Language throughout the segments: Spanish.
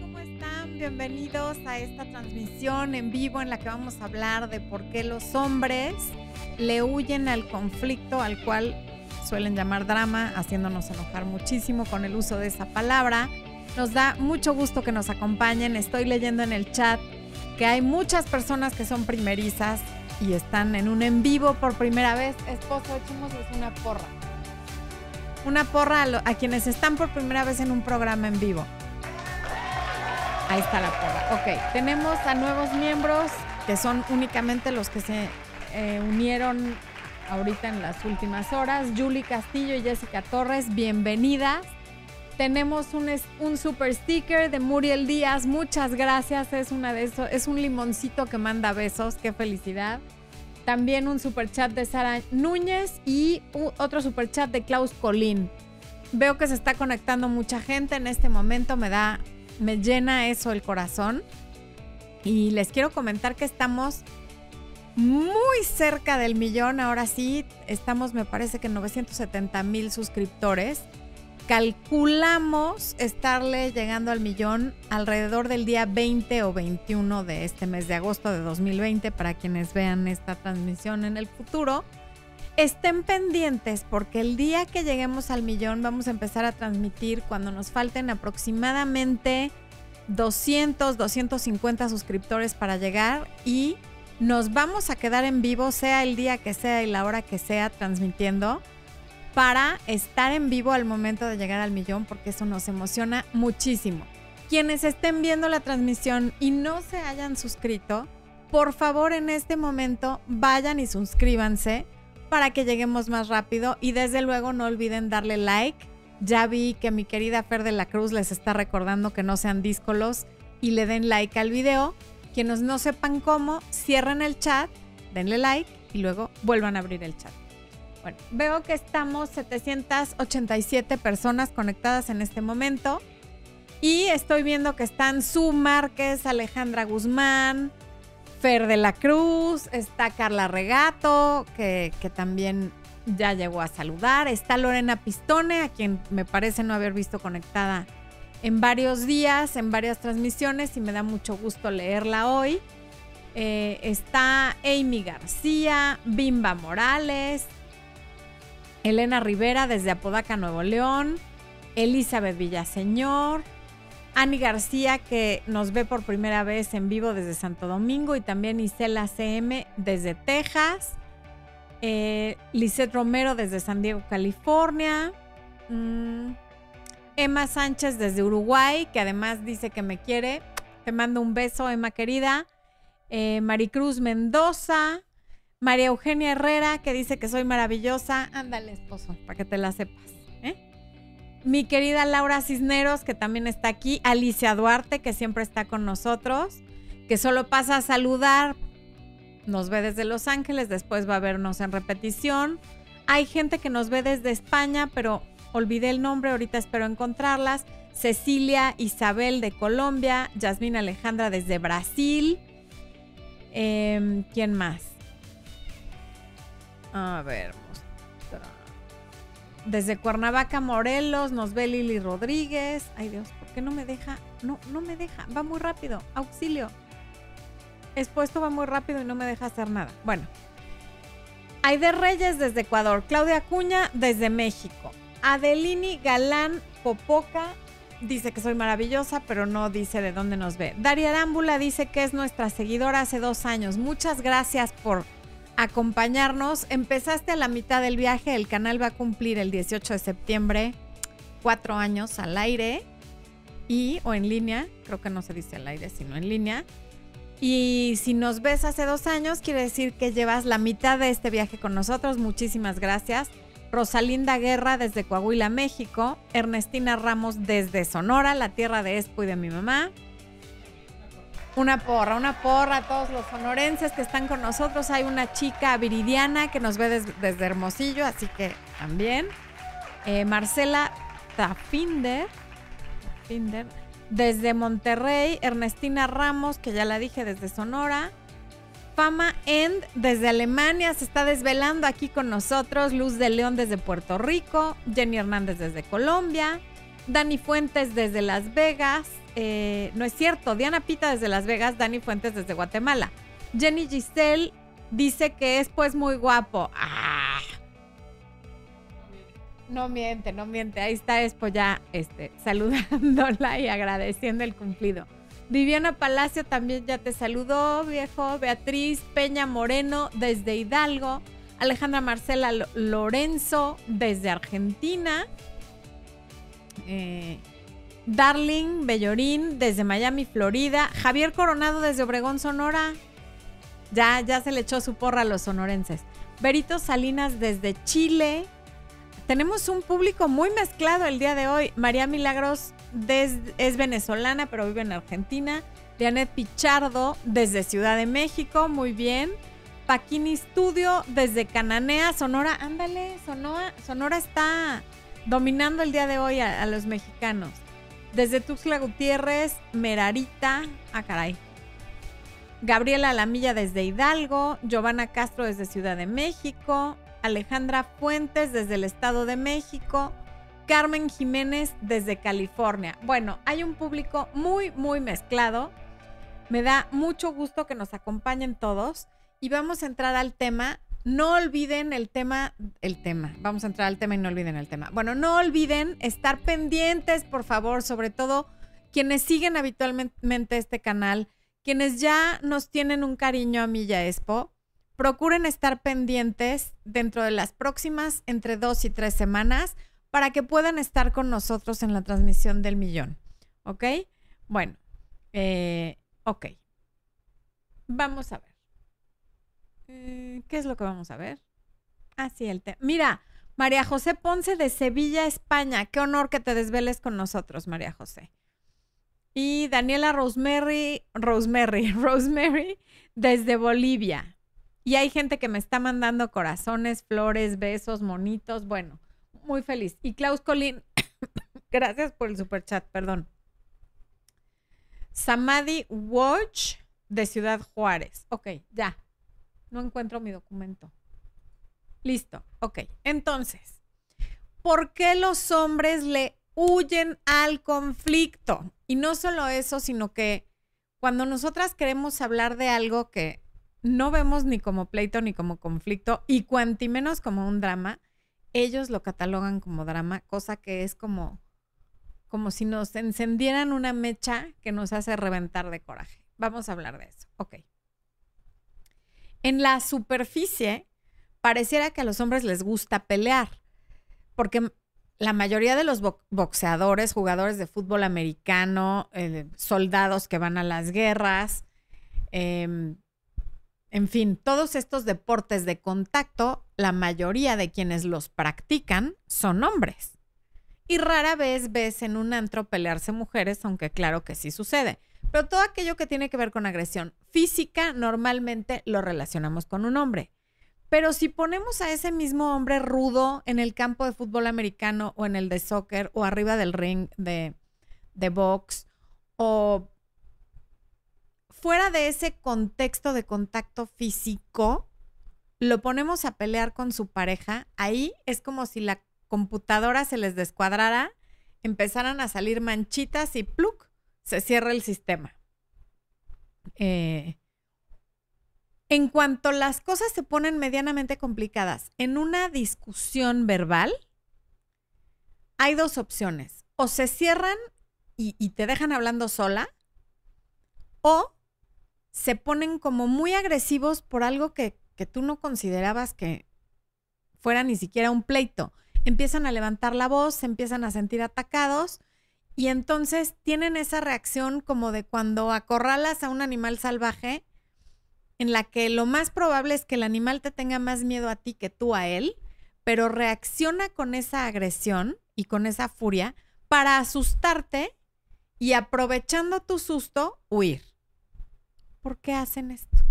¿cómo están? Bienvenidos a esta transmisión en vivo en la que vamos a hablar de por qué los hombres le huyen al conflicto al cual suelen llamar drama, haciéndonos enojar muchísimo con el uso de esa palabra. Nos da mucho gusto que nos acompañen. Estoy leyendo en el chat que hay muchas personas que son primerizas y están en un en vivo por primera vez. Esposo, echemos una porra. Una porra a, a quienes están por primera vez en un programa en vivo. Ahí está la porra. Ok, tenemos a nuevos miembros que son únicamente los que se eh, unieron ahorita en las últimas horas. Julie Castillo y Jessica Torres, bienvenidas. Tenemos un, super sticker de Muriel Díaz, muchas gracias. Es una de esos, es un limoncito que manda besos, qué felicidad. También un super chat de Sara Núñez y otro super chat de Klaus Colín. Veo que se está conectando mucha gente en este momento, me da me llena eso el corazón. Y les quiero comentar que estamos muy cerca del millón. Ahora sí, estamos, me parece que 970 mil suscriptores. Calculamos estarle llegando al millón alrededor del día 20 o 21 de este mes de agosto de 2020 para quienes vean esta transmisión en el futuro. Estén pendientes porque el día que lleguemos al millón vamos a empezar a transmitir cuando nos falten aproximadamente 200, 250 suscriptores para llegar y nos vamos a quedar en vivo, sea el día que sea y la hora que sea, transmitiendo para estar en vivo al momento de llegar al millón porque eso nos emociona muchísimo. Quienes estén viendo la transmisión y no se hayan suscrito, por favor en este momento vayan y suscríbanse para que lleguemos más rápido y desde luego no olviden darle like. Ya vi que mi querida Fer de la Cruz les está recordando que no sean díscolos y le den like al video. Quienes no sepan cómo, cierren el chat, denle like y luego vuelvan a abrir el chat. Bueno, veo que estamos 787 personas conectadas en este momento y estoy viendo que están Su Márquez, Alejandra Guzmán, Fer de la Cruz, está Carla Regato, que, también ya llegó a saludar, está Lorena Pistone, a quien me parece no haber visto conectada en varios días, en varias transmisiones y me da mucho gusto leerla hoy. Eh, está Amy García, Bimba Morales, Elena Rivera desde Apodaca, Nuevo León, Elizabeth Villaseñor, Ani García, que nos ve por primera vez en vivo desde Santo Domingo, y también Isela CM desde Texas. Eh, Lisette Romero desde San Diego, California. Mm, Emma Sánchez desde Uruguay, que además dice que me quiere. Te mando un beso, Emma querida. Eh, Maricruz Mendoza. María Eugenia Herrera, que dice que soy maravillosa. Ándale, esposo, para que te la sepas mi querida Laura Cisneros, que también está aquí, Alicia Duarte, que siempre está con nosotros, que solo pasa a saludar, nos ve desde Los Ángeles, después va a vernos en repetición. Hay gente que nos ve desde España, pero olvidé el nombre, ahorita espero encontrarlas. Cecilia Isabel de Colombia, Yasmina Alejandra desde Brasil. Em, ¿Quién más? A ver, desde Cuernavaca, Morelos, nos ve Lili Rodríguez. Ay Dios, ¿por qué no me deja? No, no me deja. Va muy rápido. Auxilio. Expuesto va muy rápido y no me deja hacer nada. Bueno. Aide Reyes desde Ecuador. Claudia Cuña desde México. Adelini Galán Popoca dice que soy maravillosa, pero no dice de dónde nos ve. Daria Arámbula dice que es nuestra seguidora hace dos años. Muchas gracias por acompañarnos. Empezaste a la mitad del viaje, el canal va a cumplir el 18 de septiembre cuatro años al aire y o en línea, creo que no se dice al aire, sino en línea. Y si nos ves hace dos años, quiere decir que llevas la mitad de este viaje con nosotros. Muchísimas gracias. Rosalinda Guerra desde Coahuila, México. Ernestina Ramos desde Sonora, la tierra de Expo y de mi mamá. Una porra, una porra a todos los sonorenses que están con nosotros. Hay una chica viridiana que nos ve desde Hermosillo, así que también. Eh, Marcela Tafinder, Tafinder, desde Monterrey. Ernestina Ramos, que ya la dije, desde Sonora. Fama End desde Alemania se está desvelando aquí con nosotros. Luz de León desde Puerto Rico. Jenny Hernández desde Colombia. Dani Fuentes desde Las Vegas. Eh, no es cierto, Diana Pita desde Las Vegas, Dani Fuentes desde Guatemala. Jenny Giselle dice que es pues muy guapo. Ah. No miente, no miente. Ahí está Expo ya este, saludándola y agradeciendo el cumplido. Viviana Palacio también ya te saludó, viejo. Beatriz Peña Moreno desde Hidalgo. Alejandra Marcela Lorenzo desde Argentina. Eh, Darling Bellorín desde Miami, Florida. Javier Coronado desde Obregón, Sonora. Ya, ya se le echó su porra a los sonorenses. Berito Salinas desde Chile. Tenemos un público muy mezclado el día de hoy. María Milagros es venezolana, pero vive en Argentina. Janet Pichardo desde Ciudad de México, muy bien. Paquini Studio desde Cananea, Sonora. Ándale, Sonora, Sonora está dominando el día de hoy a, a los mexicanos. Desde Tuxtla Gutiérrez, Merarita. Ah, caray. Gabriela Lamilla desde Hidalgo. Giovanna Castro desde Ciudad de México. Alejandra Fuentes desde el Estado de México. Carmen Jiménez desde California. Bueno, hay un público muy, muy mezclado. Me da mucho gusto que nos acompañen todos y vamos a entrar al tema. No olviden el tema, el tema. Vamos a entrar al tema y no olviden el tema. Bueno, no olviden estar pendientes, por favor, sobre todo quienes siguen habitualmente este canal, quienes ya nos tienen un cariño a Milla Expo procuren estar pendientes dentro de las próximas entre dos y tres semanas para que puedan estar con nosotros en la transmisión del millón. ¿Ok? Bueno, eh, ok. Vamos a ver. Eh, ¿Qué es lo que vamos a ver? Ah, sí, el tema. Mira, María José Ponce de Sevilla, España. Qué honor que te desveles con nosotros, María José. Y Daniela Rosemary, Rosemary, Rosemary desde Bolivia. Y hay gente que me está mandando corazones, flores, besos, monitos. Bueno, muy feliz. Y Klaus Colín, gracias por el super chat, perdón. Samadhi Watch de Ciudad Juárez. Ok, ya. No encuentro mi documento. Listo. Ok. Entonces, ¿por qué los hombres le huyen al conflicto? Y no solo eso, sino que cuando nosotras queremos hablar de algo que no vemos ni como pleito ni como conflicto y cuanti menos como un drama, ellos lo catalogan como drama, cosa que es como, como si nos encendieran una mecha que nos hace reventar de coraje. Vamos a hablar de eso. Ok. En la superficie, pareciera que a los hombres les gusta pelear, porque la mayoría de los boxeadores, jugadores de fútbol americano, eh, soldados que van a las guerras, eh, en fin, todos estos deportes de contacto, la mayoría de quienes los practican son hombres. Y rara vez ves en un antro pelearse mujeres, aunque claro que sí sucede. Pero todo aquello que tiene que ver con agresión física normalmente lo relacionamos con un hombre. Pero si ponemos a ese mismo hombre rudo en el campo de fútbol americano o en el de soccer o arriba del ring de, de box o fuera de ese contexto de contacto físico, lo ponemos a pelear con su pareja, ahí es como si la computadora se les descuadrara, empezaran a salir manchitas y pluk, se cierra el sistema. Eh, en cuanto las cosas se ponen medianamente complicadas en una discusión verbal, hay dos opciones. O se cierran y, y te dejan hablando sola, o se ponen como muy agresivos por algo que, tú no considerabas que fuera ni siquiera un pleito. Empiezan a levantar la voz, se empiezan a sentir atacados y entonces tienen esa reacción como de cuando acorralas a un animal salvaje en la que lo más probable es que el animal te tenga más miedo a ti que tú a él, pero reacciona con esa agresión y con esa furia para asustarte y aprovechando tu susto, huir. ¿Por qué hacen esto?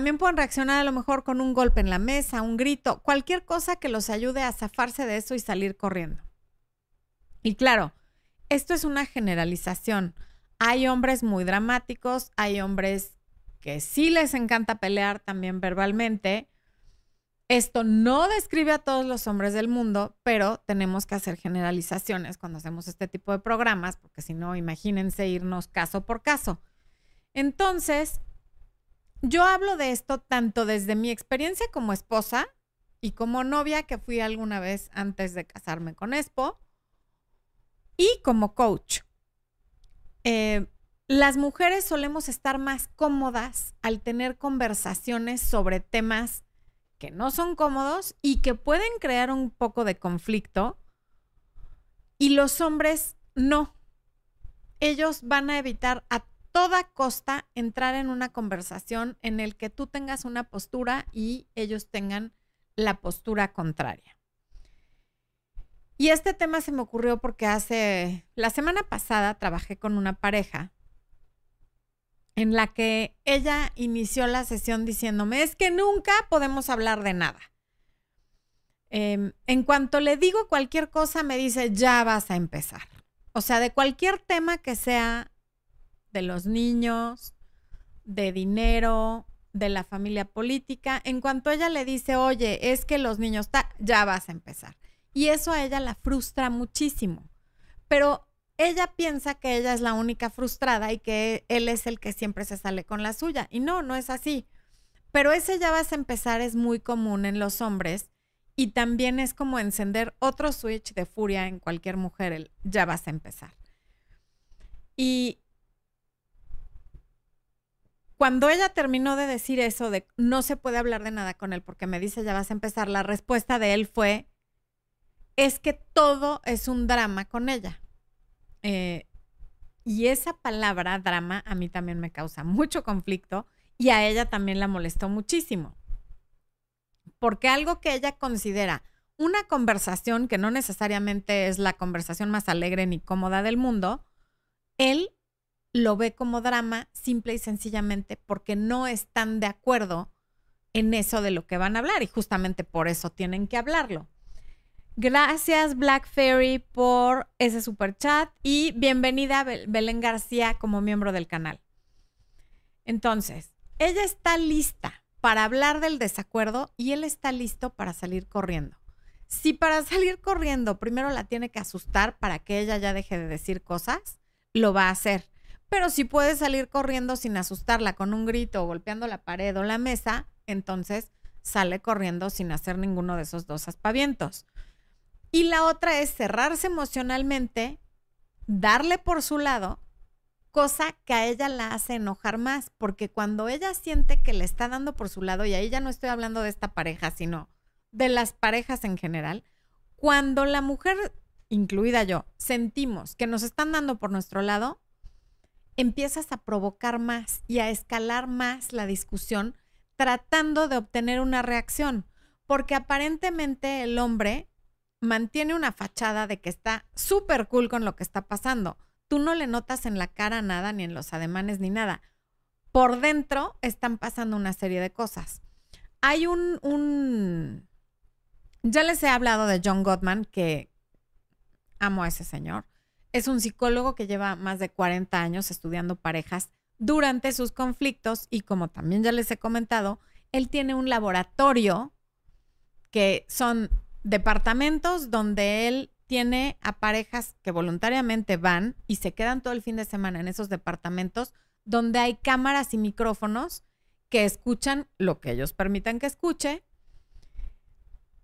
También pueden reaccionar a lo mejor con un golpe en la mesa, un grito, cualquier cosa que los ayude a zafarse de eso y salir corriendo. Y claro, esto es una generalización. Hay hombres muy dramáticos, hay hombres que sí les encanta pelear también verbalmente. Esto no describe a todos los hombres del mundo, pero tenemos que hacer generalizaciones cuando hacemos este tipo de programas, porque si no, imagínense irnos caso por caso. Entonces, yo hablo de esto tanto desde mi experiencia como esposa y como novia que fui alguna vez antes de casarme con Expo y como coach. Eh, las mujeres solemos estar más cómodas al tener conversaciones sobre temas que no son cómodos y que pueden crear un poco de conflicto. Y los hombres no. Ellos van a evitar a toda costa entrar en una conversación en el que tú tengas una postura y ellos tengan la postura contraria. Y este tema se me ocurrió porque hace la semana pasada trabajé con una pareja en la que ella inició la sesión diciéndome, es que nunca podemos hablar de nada. Em, en cuanto le digo cualquier cosa, me dice, ya vas a empezar. O sea, de cualquier tema que sea de los niños, de dinero, de la familia política, en cuanto ella le dice, oye, es que los niños, ya vas a empezar. Y eso a ella la frustra muchísimo. Pero ella piensa que ella es la única frustrada y que él es el que siempre se sale con la suya. Y no, no es así. Pero ese ya vas a empezar es muy común en los hombres y también es como encender otro switch de furia en cualquier mujer, el ya vas a empezar. Y cuando ella terminó de decir eso de no se puede hablar de nada con él porque me dice ya vas a empezar, la respuesta de él fue, es que todo es un drama con ella. Eh, y esa palabra drama a mí también me causa mucho conflicto y a ella también la molestó muchísimo. Porque algo que ella considera una conversación que no necesariamente es la conversación más alegre ni cómoda del mundo, él lo ve como drama simple y sencillamente porque no están de acuerdo en eso de lo que van a hablar y justamente por eso tienen que hablarlo. Gracias Black Fairy por ese super chat y bienvenida Belén García como miembro del canal. Entonces, ella está lista para hablar del desacuerdo y él está listo para salir corriendo. Si para salir corriendo primero la tiene que asustar para que ella ya deje de decir cosas, lo va a hacer. Pero si puede salir corriendo sin asustarla con un grito o golpeando la pared o la mesa, entonces sale corriendo sin hacer ninguno de esos dos aspavientos. Y la otra es cerrarse emocionalmente, darle por su lado, cosa que a ella la hace enojar más, porque cuando ella siente que le está dando por su lado, y ahí ya no estoy hablando de esta pareja, sino de las parejas en general, cuando la mujer, incluida yo, sentimos que nos están dando por nuestro lado, empiezas a provocar más y a escalar más la discusión tratando de obtener una reacción, porque aparentemente el hombre mantiene una fachada de que está súper cool con lo que está pasando. Tú no le notas en la cara nada, ni en los ademanes, ni nada. Por dentro están pasando una serie de cosas. Hay un, un... Ya les he hablado de John Gottman, que amo a ese señor. Es un psicólogo que lleva más de 40 años estudiando parejas durante sus conflictos y como también ya les he comentado, él tiene un laboratorio que son departamentos donde él tiene a parejas que voluntariamente van y se quedan todo el fin de semana en esos departamentos donde hay cámaras y micrófonos que escuchan lo que ellos permitan que escuche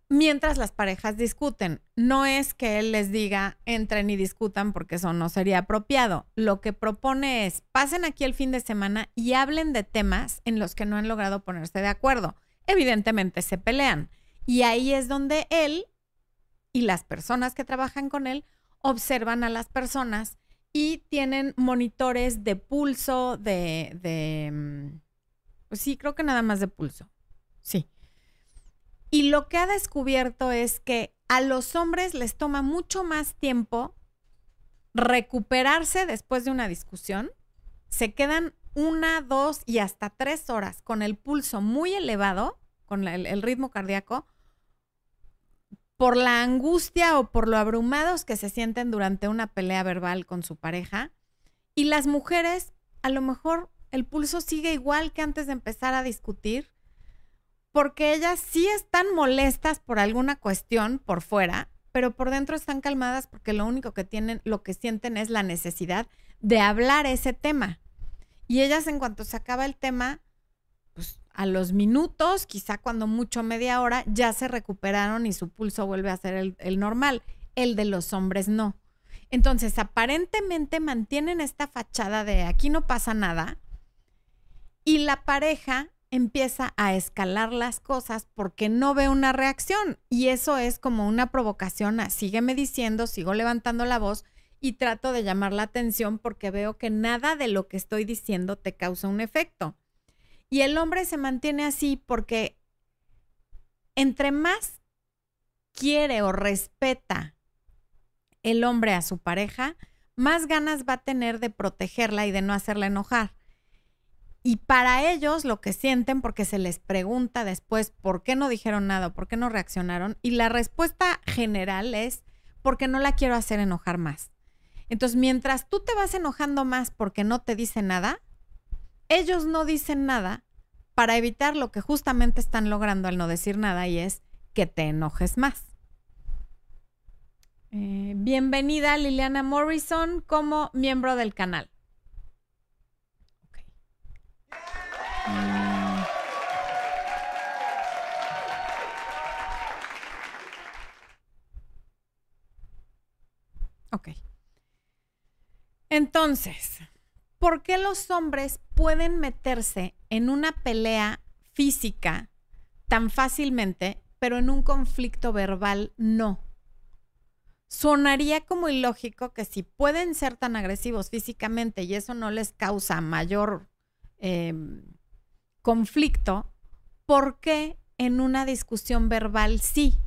mientras las parejas discuten. No es que él les diga entren y discutan porque eso no sería apropiado. Lo que propone es pasen aquí el fin de semana y hablen de temas en los que no han logrado ponerse de acuerdo. Evidentemente se pelean y ahí es donde él y las personas que trabajan con él observan a las personas y tienen monitores de pulso, de, de mm, pues sí, creo que nada más de pulso. Sí. Y lo que ha descubierto es que a los hombres les toma mucho más tiempo recuperarse después de una discusión. Se quedan una, dos y hasta tres horas con el pulso muy elevado, con el ritmo cardíaco, por la angustia o por lo abrumados que se sienten durante una pelea verbal con su pareja. Y las mujeres, a lo mejor el pulso sigue igual que antes de empezar a discutir, porque ellas sí están molestas por alguna cuestión por fuera, pero por dentro están calmadas porque lo único que tienen, lo que sienten es la necesidad de hablar ese tema. Y ellas en cuanto se acaba el tema, pues a los minutos, quizá cuando mucho media hora, ya se recuperaron y su pulso vuelve a ser el, el normal. El de los hombres no. Entonces, aparentemente mantienen esta fachada de aquí no pasa nada y la pareja empieza a escalar las cosas porque no ve una reacción y eso es como una provocación a sígueme diciendo, sigo levantando la voz y trato de llamar la atención porque veo que nada de lo que estoy diciendo te causa un efecto. Y el hombre se mantiene así porque entre más quiere o respeta el hombre a su pareja, más ganas va a tener de protegerla y de no hacerla enojar. Y para ellos lo que sienten, porque se les pregunta después por qué no dijeron nada, por qué no reaccionaron, y la respuesta general es porque no la quiero hacer enojar más. Entonces, mientras tú te vas enojando más porque no te dice nada, ellos no dicen nada para evitar lo que justamente están logrando al no decir nada y es que te enojes más. Eh, bienvenida Liliana Morrison como miembro del canal. Ok. Entonces, ¿por qué los hombres pueden meterse en una pelea física tan fácilmente, pero en un conflicto verbal no? Sonaría como ilógico que si pueden ser tan agresivos físicamente y eso no les causa mayor em, conflicto, ¿por qué en una discusión verbal sí?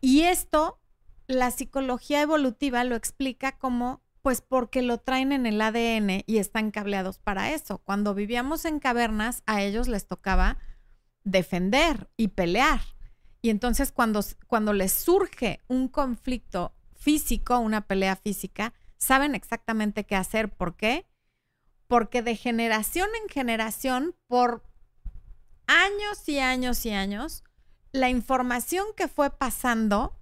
Y esto la psicología evolutiva lo explica como, pues porque lo traen en el ADN y están cableados para eso. Cuando vivíamos en cavernas, a ellos les tocaba defender y pelear. Y entonces cuando, cuando les surge un conflicto físico, una pelea física, saben exactamente qué hacer. ¿Por qué? Porque de generación en generación, por años y años y años, la información que fue pasando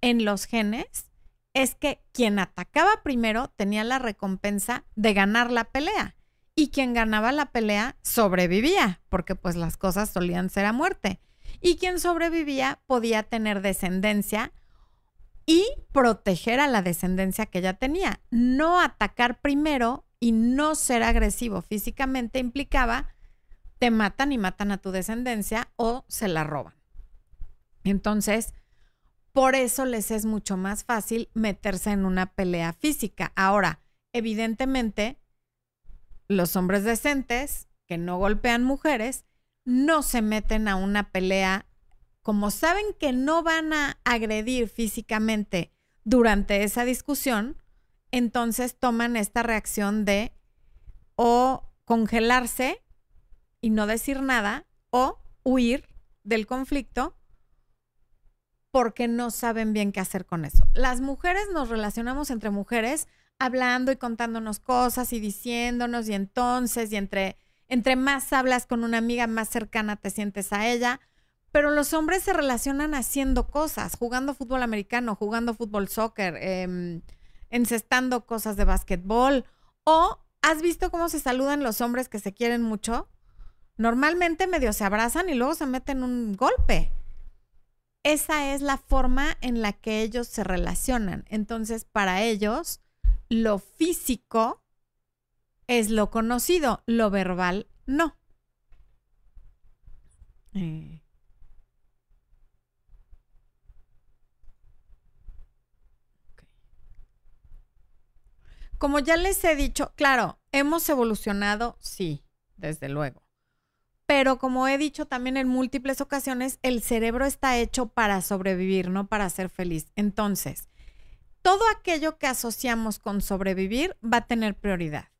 en los genes es que quien atacaba primero tenía la recompensa de ganar la pelea y quien ganaba la pelea sobrevivía, porque pues las cosas solían ser a muerte. Y quien sobrevivía podía tener descendencia y proteger a la descendencia que ya tenía. No atacar primero y no ser agresivo físicamente implicaba te matan y matan a tu descendencia o se la roban. Entonces, por eso les es mucho más fácil meterse en una pelea física. Ahora, evidentemente, los hombres decentes que no golpean mujeres no se meten a una pelea como saben que no van a agredir físicamente durante esa discusión, entonces toman esta reacción de o congelarse y no decir nada o huir del conflicto porque no saben bien qué hacer con eso. Las mujeres nos relacionamos entre mujeres hablando y contándonos cosas y diciéndonos y entonces y entre, entre más hablas con una amiga más cercana te sientes a ella. Pero los hombres se relacionan haciendo cosas, jugando fútbol americano, jugando fútbol soccer, em, encestando cosas de básquetbol. O has visto cómo se saludan los hombres que se quieren mucho. Normalmente medio se abrazan y luego se meten un golpe esa es la forma en la que ellos se relacionan. Entonces, para ellos, lo físico es lo conocido, lo verbal no. Eh. Como ya les he dicho, claro, hemos evolucionado, sí, desde luego pero como he dicho también en múltiples ocasiones, el cerebro está hecho para sobrevivir, no para ser feliz. Entonces, todo aquello que asociamos con sobrevivir va a tener prioridad.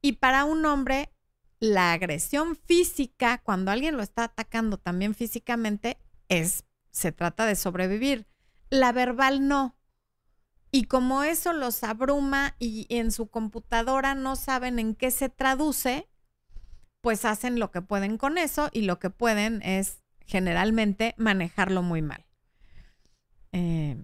Y para un hombre, la agresión física, cuando alguien lo está atacando también físicamente, es, se trata de sobrevivir. La verbal no. Y como eso los abruma y en su computadora no saben en qué se traduce, pues hacen lo que pueden con eso y lo que pueden es generalmente manejarlo muy mal. Eh,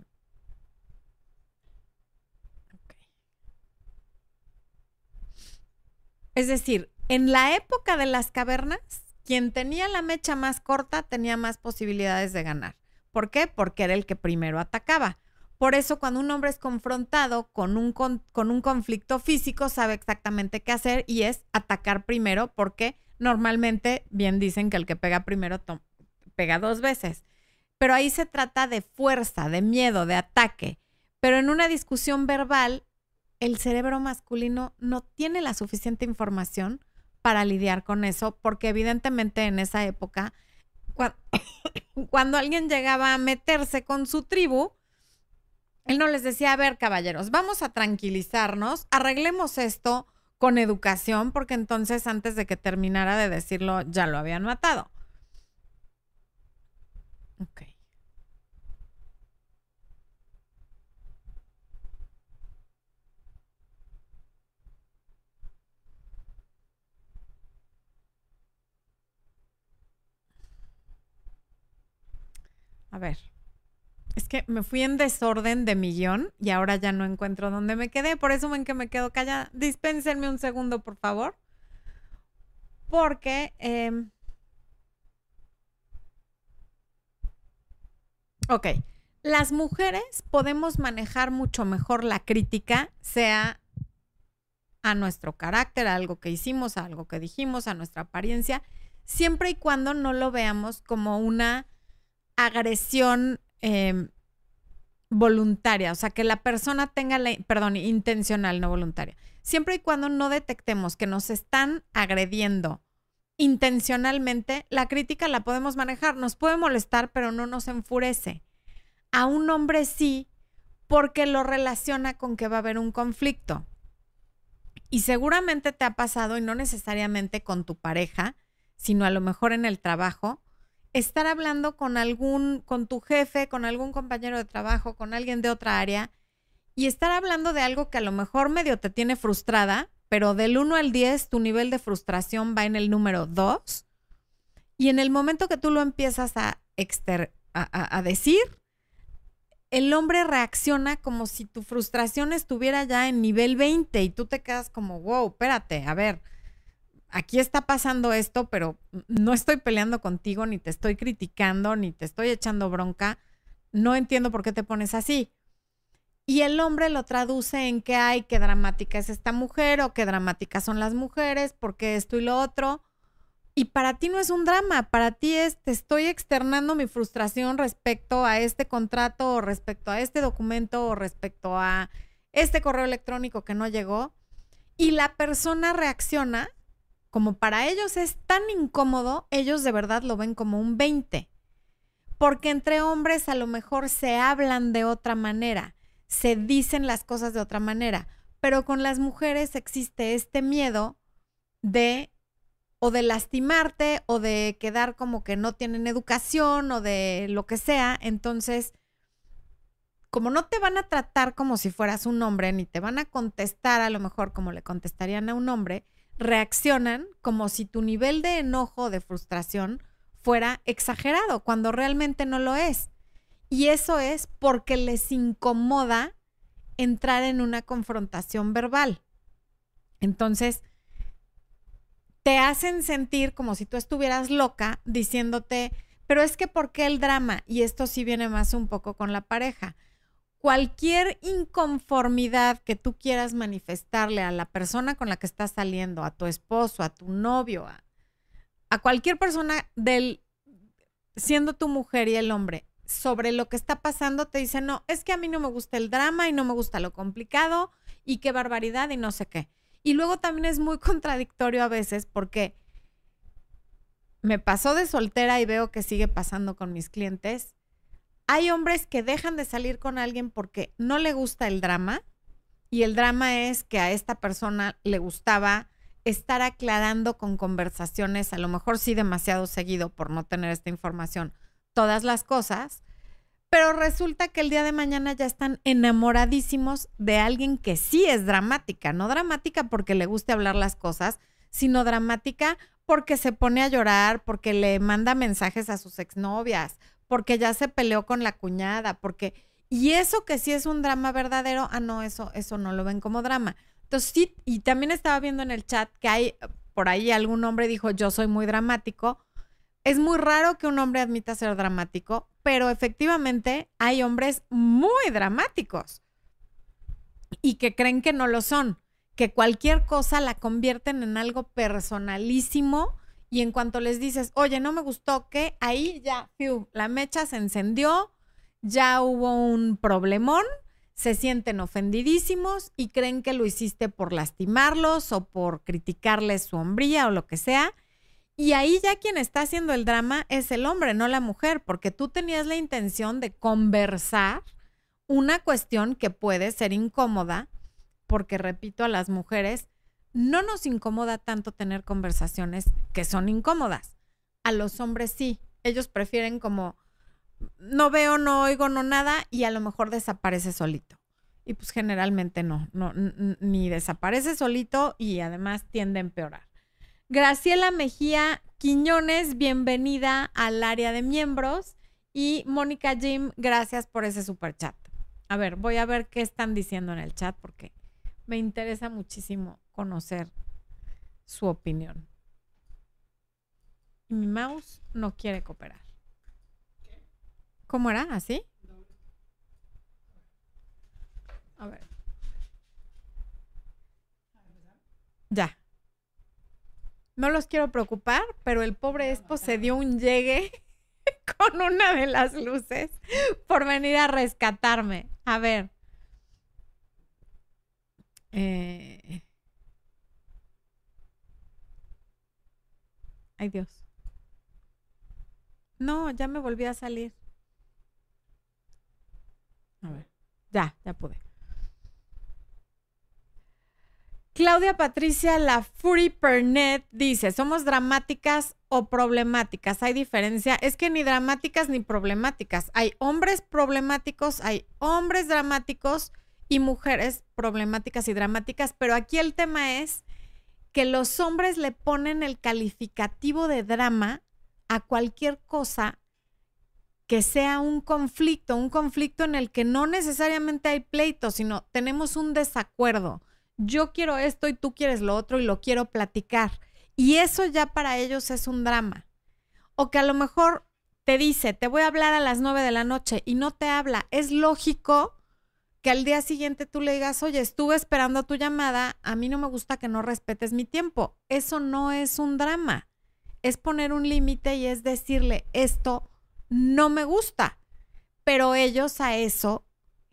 es decir, en la época de las cavernas, quien tenía la mecha más corta tenía más posibilidades de ganar. ¿Por qué? Porque era el que primero atacaba. Por eso cuando un hombre es confrontado con un, con, un conflicto físico, sabe exactamente qué hacer y es atacar primero porque normalmente bien dicen que el que pega primero pega dos veces. Pero ahí se trata de fuerza, de miedo, de ataque. Pero en una discusión verbal, el cerebro masculino no tiene la suficiente información para lidiar con eso, porque evidentemente en esa época, cuando alguien llegaba a meterse con su tribu, él no les decía, a ver, caballeros, vamos a tranquilizarnos, arreglemos esto con educación, porque entonces antes de que terminara de decirlo, ya lo habían matado. Ok. A ver. Es que me fui en desorden de millón y ahora ya no encuentro dónde me quedé. Por eso ven que me quedo callada. Dispénsenme un segundo, por favor. Porque. Em, ok. Las mujeres podemos manejar mucho mejor la crítica, sea a nuestro carácter, a algo que hicimos, a algo que dijimos, a nuestra apariencia, siempre y cuando no lo veamos como una agresión Em, voluntaria, o sea, que la persona tenga la, perdón, intencional, no voluntaria. Siempre y cuando no detectemos que nos están agrediendo intencionalmente, la crítica la podemos manejar, nos puede molestar, pero no nos enfurece. A un hombre sí, porque lo relaciona con que va a haber un conflicto. Y seguramente te ha pasado, y no necesariamente con tu pareja, sino a lo mejor en el trabajo, estar hablando con algún, con tu jefe, con algún compañero de trabajo, con alguien de otra área y estar hablando de algo que a lo mejor medio te tiene frustrada, pero del 1 al 10 tu nivel de frustración va en el número 2 y en el momento que tú lo empiezas a, a, a decir, el hombre reacciona como si tu frustración estuviera ya en nivel 20 y tú te quedas como, wow, espérate, a ver, aquí está pasando esto, pero no estoy peleando contigo, ni te estoy criticando, ni te estoy echando bronca. No entiendo por qué te pones así. Y el hombre lo traduce en que hay, qué dramática es esta mujer o qué dramáticas son las mujeres, porque esto y lo otro. Y para ti no es un drama, para ti es, te estoy externando mi frustración respecto a este contrato o respecto a este documento o respecto a este correo electrónico que no llegó. Y la persona reacciona como para ellos es tan incómodo, ellos de verdad lo ven como un 20. Porque entre hombres a lo mejor se hablan de otra manera, se dicen las cosas de otra manera, pero con las mujeres existe este miedo de o de lastimarte o de quedar como que no tienen educación o de lo que sea. Entonces, como no te van a tratar como si fueras un hombre, ni te van a contestar a lo mejor como le contestarían a un hombre, reaccionan como si tu nivel de enojo de frustración fuera exagerado, cuando realmente no lo es. Y eso es porque les incomoda entrar en una confrontación verbal. Entonces, te hacen sentir como si tú estuvieras loca diciéndote, pero es que ¿por qué el drama? Y esto sí viene más un poco con la pareja cualquier inconformidad que tú quieras manifestarle a la persona con la que estás saliendo, a tu esposo, a tu novio, a, cualquier persona del siendo tu mujer y el hombre sobre lo que está pasando, te dice, no, es que a mí no me gusta el drama y no me gusta lo complicado y qué barbaridad y no sé qué. Y luego también es muy contradictorio a veces porque me pasó de soltera y veo que sigue pasando con mis clientes hay hombres que dejan de salir con alguien porque no le gusta el drama y el drama es que a esta persona le gustaba estar aclarando con conversaciones, a lo mejor sí demasiado seguido por no tener esta información, todas las cosas, pero resulta que el día de mañana ya están enamoradísimos de alguien que sí es dramática, no dramática porque le guste hablar las cosas, sino dramática porque se pone a llorar, porque le manda mensajes a sus exnovias, porque ya se peleó con la cuñada, porque y eso que sí es un drama verdadero, ah no, eso eso no lo ven como drama. Entonces sí, y también estaba viendo en el chat que hay por ahí algún hombre dijo, "Yo soy muy dramático." Es muy raro que un hombre admita ser dramático, pero efectivamente hay hombres muy dramáticos y que creen que no lo son que cualquier cosa la convierten en algo personalísimo y en cuanto les dices, oye, no me gustó, que ahí ya, la mecha se encendió, ya hubo un problemón, se sienten ofendidísimos y creen que lo hiciste por lastimarlos o por criticarles su hombría o lo que sea. Y ahí ya quien está haciendo el drama es el hombre, no la mujer, porque tú tenías la intención de conversar una cuestión que puede ser incómoda porque repito, a las mujeres no nos incomoda tanto tener conversaciones que son incómodas. A los hombres sí, ellos prefieren como no veo, no oigo, no nada y a lo mejor desaparece solito. Y pues generalmente no, no ni desaparece solito y además tiende a empeorar. Graciela Mejía Quiñones, bienvenida al área de miembros. Y Mónica Jim, gracias por ese super chat. A ver, voy a ver qué están diciendo en el chat porque me interesa muchísimo conocer su opinión. Y mi mouse no quiere cooperar. ¿Cómo era? ¿Así? A ver. Ya. No los quiero preocupar, pero el pobre Expo se dio un llegue con una de las luces por venir a rescatarme. A ver. Eh, ay Dios. No, ya me volví a salir. A ver, ya, ya pude. Claudia Patricia La Pernet dice, ¿somos dramáticas o problemáticas? ¿Hay diferencia? Es que ni dramáticas ni problemáticas. Hay hombres problemáticos, hay hombres dramáticos y mujeres problemáticas y dramáticas, pero aquí el tema es que los hombres le ponen el calificativo de drama a cualquier cosa que sea un conflicto, un conflicto en el que no necesariamente hay pleito, sino tenemos un desacuerdo. Yo quiero esto y tú quieres lo otro y lo quiero platicar. Y eso ya para ellos es un drama. O que a lo mejor te dice, te voy a hablar a las nueve de la noche y no te habla. Es lógico que al día siguiente tú le digas, oye, estuve esperando tu llamada, a mí no me gusta que no respetes mi tiempo. Eso no es un drama. Es poner un límite y es decirle, esto no me gusta. Pero ellos a eso,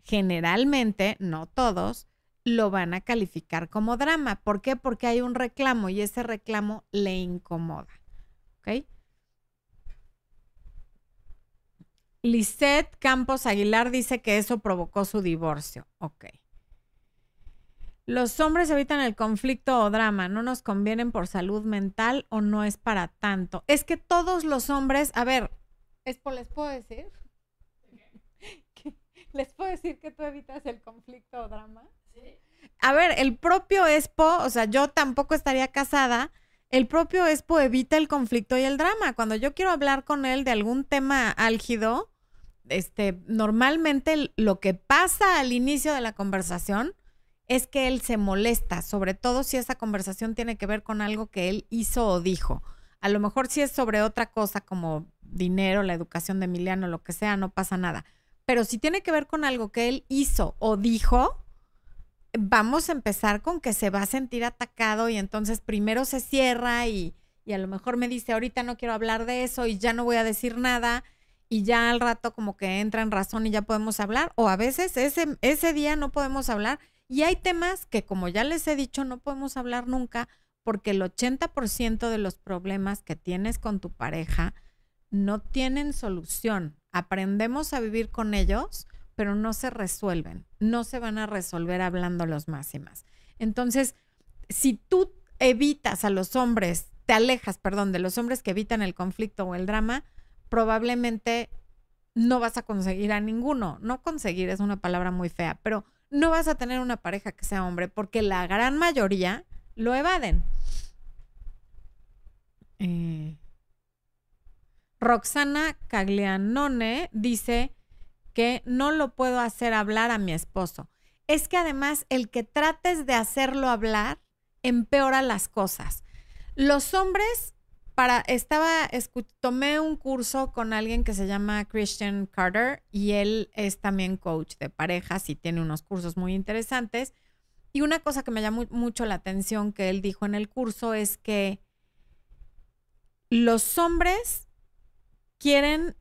generalmente, no todos, lo van a calificar como drama. ¿Por qué? Porque hay un reclamo y ese reclamo le incomoda. ¿Ok? Lisette Campos Aguilar dice que eso provocó su divorcio. Ok. Los hombres evitan el conflicto o drama, no nos convienen por salud mental o no es para tanto. Es que todos los hombres, a ver, ¿les puedo decir? ¿Les puedo decir que tú evitas el conflicto o drama? Sí. A ver, el propio Expo, o sea, yo tampoco estaría casada, el propio Expo evita el conflicto y el drama. Cuando yo quiero hablar con él de algún tema álgido, este, normalmente lo que pasa al inicio de la conversación es que él se molesta, sobre todo si esa conversación tiene que ver con algo que él hizo o dijo. A lo mejor si es sobre otra cosa como dinero, la educación de Emiliano, lo que sea, no pasa nada. Pero si tiene que ver con algo que él hizo o dijo, vamos a empezar con que se va a sentir atacado y entonces primero se cierra y, y a lo mejor me dice, ahorita no quiero hablar de eso y ya no voy a decir nada y ya al rato como que entra en razón y ya podemos hablar, o a veces ese, ese día no podemos hablar. Y hay temas que, como ya les he dicho, no podemos hablar nunca porque el 80% de los problemas que tienes con tu pareja no tienen solución. Aprendemos a vivir con ellos, pero no se resuelven. No se van a resolver hablando los más y más. Entonces, si tú evitas a los hombres, te alejas, perdón, de los hombres que evitan el conflicto o el drama, probablemente no vas a conseguir a ninguno. No conseguir es una palabra muy fea, pero no vas a tener una pareja que sea hombre porque la gran mayoría lo evaden. Eh, Roxana Caglianone dice que no lo puedo hacer hablar a mi esposo. Es que además el que trates de hacerlo hablar empeora las cosas. Los hombres, para, estaba, tomé un curso con alguien que se llama Christian Carter y él es también coach de parejas y tiene unos cursos muy interesantes. Y una cosa que me llamó mucho la atención que él dijo en el curso es que los hombres quieren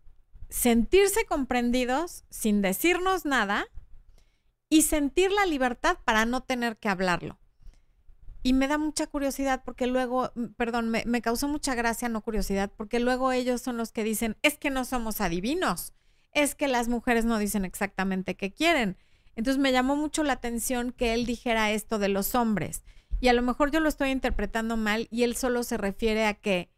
sentirse comprendidos sin decirnos nada y sentir la libertad para no tener que hablarlo. Y me da mucha curiosidad porque luego, mm, perdón, me, me, causó mucha gracia, no curiosidad, porque luego ellos son los que dicen, es que no somos adivinos, es que las mujeres no dicen exactamente qué quieren. Entonces me llamó mucho la atención que él dijera esto de los hombres. Y a lo mejor yo lo estoy interpretando mal y él solo se refiere a que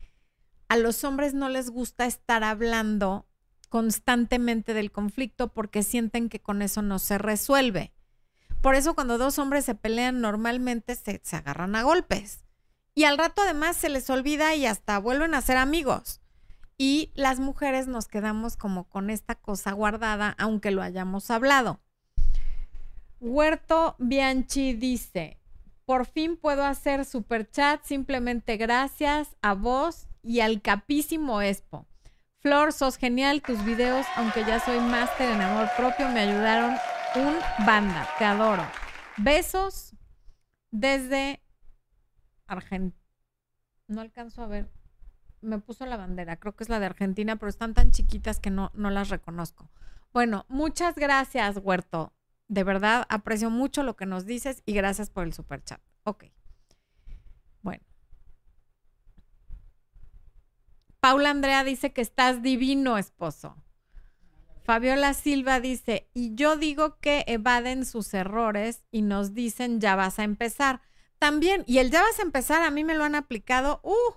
a los hombres no les gusta estar hablando constantemente del conflicto porque sienten que con eso no se resuelve. Por eso cuando dos hombres se pelean normalmente se, se agarran a golpes. Y al rato además se les olvida y hasta vuelven a ser amigos. Y las mujeres nos quedamos como con esta cosa guardada aunque lo hayamos hablado. Huerto Bianchi dice, por fin puedo hacer super chat, simplemente gracias a vos y al capísimo Expo. Flor, sos genial, tus videos, aunque ya soy máster en amor propio, me ayudaron un banda, te adoro. Besos desde Argentina. No alcanzo a ver. Me puso la bandera, creo que es la de Argentina, pero están tan chiquitas que no, no las reconozco. Bueno, muchas gracias, Huerto. De verdad, aprecio mucho lo que nos dices y gracias por el super chat. Ok. Bueno. Paula Andrea dice que estás divino, esposo. Fabiola Silva dice, y yo digo que evaden sus errores y nos dicen ya vas a empezar. También, y el ya vas a empezar, a mí me lo han aplicado uh,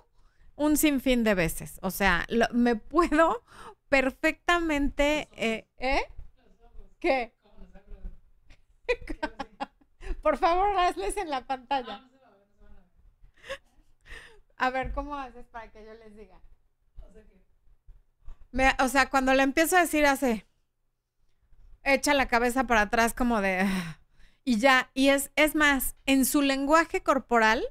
un sinfín de veces. O sea, me puedo perfectamente... Eh, ¿Eh? ¿Qué? Por favor, hazles en la pantalla. A ver, ¿cómo haces para que yo les diga? O sea, cuando le empiezo a decir hace, echa la cabeza para atrás como de, y ya, y es, es más, en su lenguaje corporal,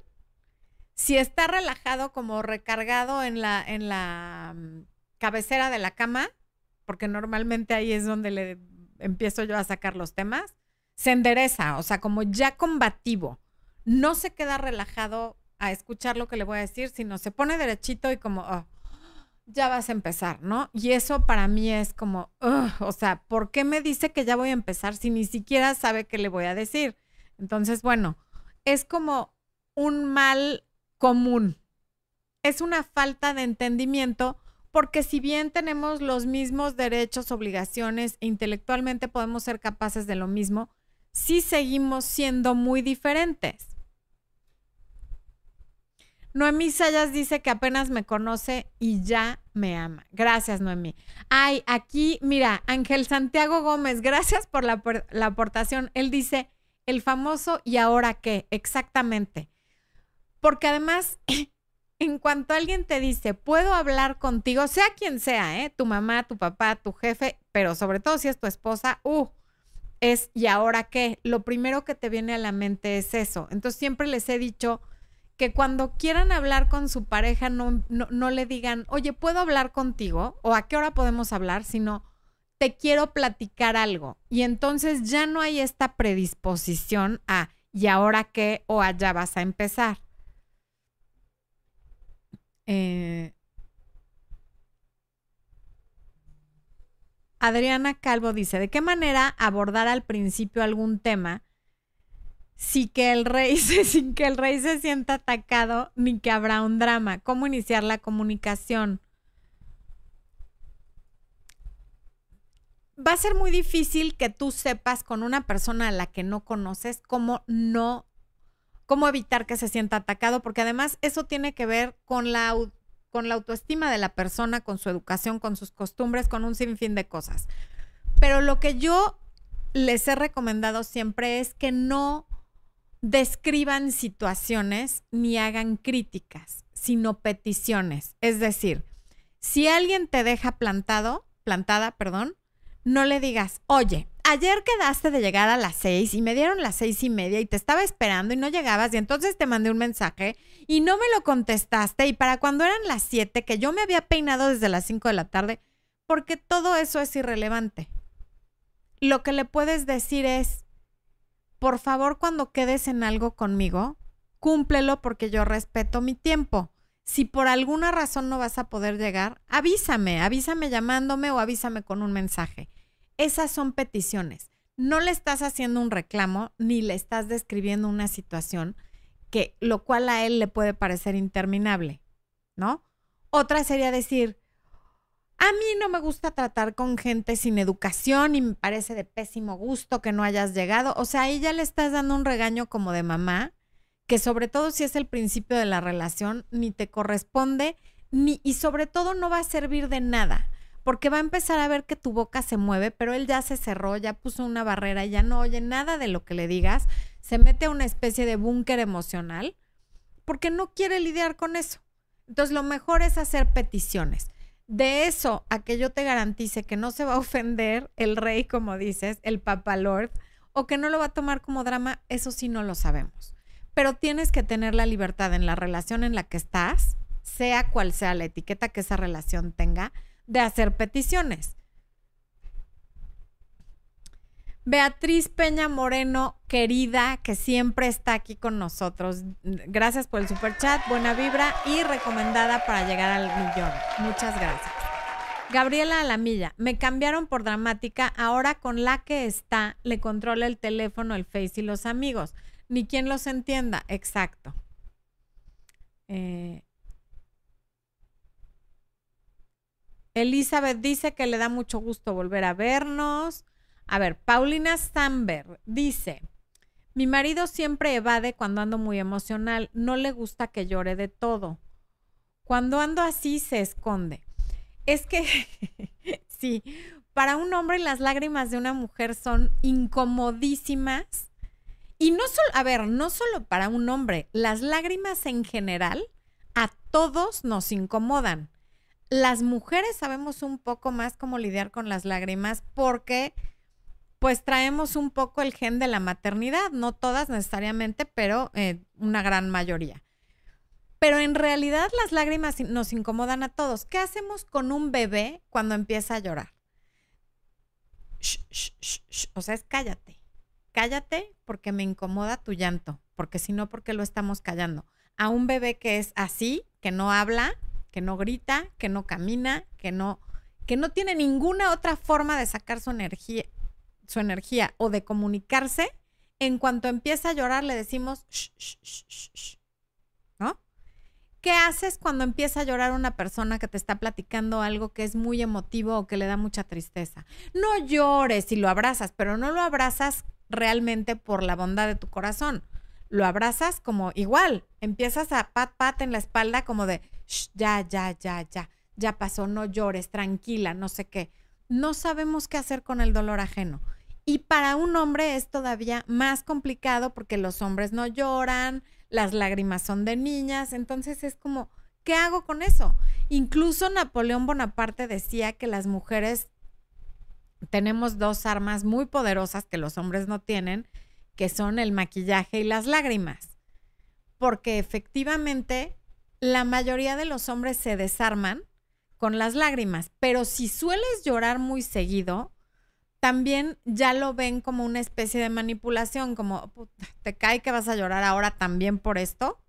si está relajado como recargado en la, en la mm, cabecera de la cama, porque normalmente ahí es donde le empiezo yo a sacar los temas, se endereza, o sea, como ya combativo. No se queda relajado a escuchar lo que le voy a decir, sino se pone derechito y como, oh, ya vas a empezar, ¿no? Y eso para mí es como, o sea, ¿por qué me dice que ya voy a empezar si ni siquiera sabe qué le voy a decir? Entonces, bueno, es como un mal común. Es una falta de entendimiento porque si bien tenemos los mismos derechos, obligaciones intelectualmente podemos ser capaces de lo mismo, sí seguimos siendo muy diferentes. Noemí Sayas dice que apenas me conoce y ya me ama. Gracias, Noemí. Ay, aquí, mira, Ángel Santiago Gómez, gracias por la, la, aportación. Él dice, el famoso y ahora qué, exactamente. Porque además, en cuanto alguien te dice, puedo hablar contigo, sea quien sea, ¿eh? tu mamá, tu papá, tu jefe, pero sobre todo si es tu esposa, uh, es, ¿y ahora qué? Lo primero que te viene a la mente es eso. Entonces siempre les he dicho que cuando quieran hablar con su pareja no, no, le digan, oye, ¿puedo hablar contigo? o ¿a qué hora podemos hablar? Sino, te quiero platicar algo. Y entonces ya no hay esta predisposición a, ¿y ahora qué? o allá vas a empezar. Eh, Adriana Calvo dice, ¿de qué manera abordar al principio algún tema sin que el rey se, sin que el rey se sienta atacado ni que habrá un drama? ¿Cómo iniciar la comunicación? Va a ser muy difícil que tú sepas con una persona a la que no conoces cómo no, cómo evitar que se sienta atacado, porque además eso tiene que ver con la con la autoestima de la persona, con su educación, con sus costumbres, con un sinfín de cosas. Pero lo que yo les he recomendado siempre es que no describan situaciones ni hagan críticas, sino peticiones. Es decir, si alguien te deja plantado, plantada, perdón, no le digas, oye, ayer quedaste de llegar a las seis y me dieron las seis y media y te estaba esperando y no llegabas y entonces te mandé un mensaje y no me lo contestaste y para cuando eran las siete que yo me había peinado desde las cinco de la tarde, porque todo eso es irrelevante. Lo que le puedes decir es, por favor, cuando quedes en algo conmigo, cúmplelo porque yo respeto mi tiempo. Si por alguna razón no vas a poder llegar, avísame, avísame llamándome o avísame con un mensaje. Esas son peticiones. No le estás haciendo un reclamo ni le estás describiendo una situación que lo cual a él le puede parecer interminable, ¿no? Otra sería decir, a mí no me gusta tratar con gente sin educación y me parece de pésimo gusto que no hayas llegado. O sea, ahí ya le estás dando un regaño como de mamá, que sobre todo si es el principio de la relación, ni te corresponde, ni, y sobre todo no va a servir de nada porque va a empezar a ver que tu boca se mueve, pero él ya se cerró, ya puso una barrera ya no oye nada de lo que le digas, se mete a una especie de búnker emocional porque no quiere lidiar con eso. Entonces lo mejor es hacer peticiones. De eso a que yo te garantice que no se va a ofender el rey, como dices, el Papa Lord, o que no lo va a tomar como drama, eso sí no lo sabemos. Pero tienes que tener la libertad en la relación en la que estás, sea cual sea la etiqueta que esa relación tenga, de hacer peticiones. Beatriz Peña Moreno, querida, que siempre está aquí con nosotros. Gracias por el super chat, buena vibra y recomendada para llegar al millón. Muchas gracias. Gabriela Alamilla, me cambiaron por dramática, ahora con la que está le controla el teléfono, el Face y los amigos. Ni quien los entienda, exacto. Eh, Elizabeth dice que le da mucho gusto volver a vernos. A ver, Paulina Samber dice, mi marido siempre evade cuando ando muy emocional, no le gusta que llore de todo. Cuando ando así se esconde. Es que, sí, para un hombre las lágrimas de una mujer son incomodísimas. Y no solo, a ver, no solo para un hombre, las lágrimas en general a todos nos incomodan las mujeres sabemos un poco más cómo lidiar con las lágrimas porque pues traemos un poco el gen de la maternidad, no todas necesariamente, pero eh, una gran mayoría. Pero en realidad las lágrimas nos incomodan a todos. ¿Qué hacemos con un bebé cuando empieza a llorar? o sea, es cállate. Cállate porque me incomoda tu llanto, porque si no, porque lo estamos callando. A un bebé que es así, que no habla, que no grita, que no camina, que no, que no tiene ninguna otra forma de sacar su energía, su energía o de comunicarse, en cuanto empieza a llorar le decimos, shh, shh, shh, ¿no? ¿Qué haces cuando empieza a llorar una persona que te está platicando algo que es muy emotivo o que le da mucha tristeza? No llores y lo abrazas, pero no lo abrazas realmente por la bondad de tu corazón. Lo abrazas como igual, empiezas a pat pat en la espalda como de, ya, ya, ya, ya, ya pasó, no llores, tranquila, no sé qué. No sabemos qué hacer con el dolor ajeno. Y para un hombre es todavía más complicado porque los hombres no lloran, las lágrimas son de niñas, entonces es como, ¿qué hago con eso? Incluso Napoleón Bonaparte decía que las mujeres tenemos dos armas muy poderosas que los hombres no tienen, que son el maquillaje y las lágrimas. Porque efectivamente la mayoría de los hombres se desarman con las lágrimas, pero si sueles llorar muy seguido, también ya lo ven como una especie de manipulación, como te cae que vas a llorar ahora también por esto.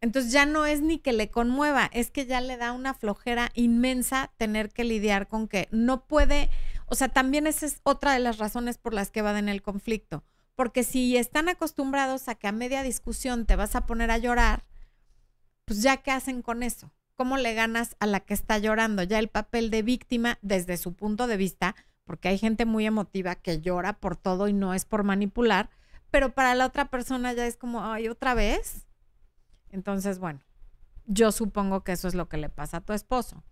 Entonces ya no es ni que le conmueva, es que ya le da una flojera inmensa tener que lidiar con que no puede, o sea, también esa es otra de las razones por las que va en el conflicto, porque si están acostumbrados a que a media discusión te vas a poner a llorar, pues ya qué hacen con eso. ¿Cómo le ganas a la que está llorando? Ya el papel de víctima desde su punto de vista, porque hay gente muy emotiva que llora por todo y no es por manipular, pero para la otra persona ya es como, ay, otra vez. Entonces, bueno, yo supongo que eso es lo que le pasa a tu esposo.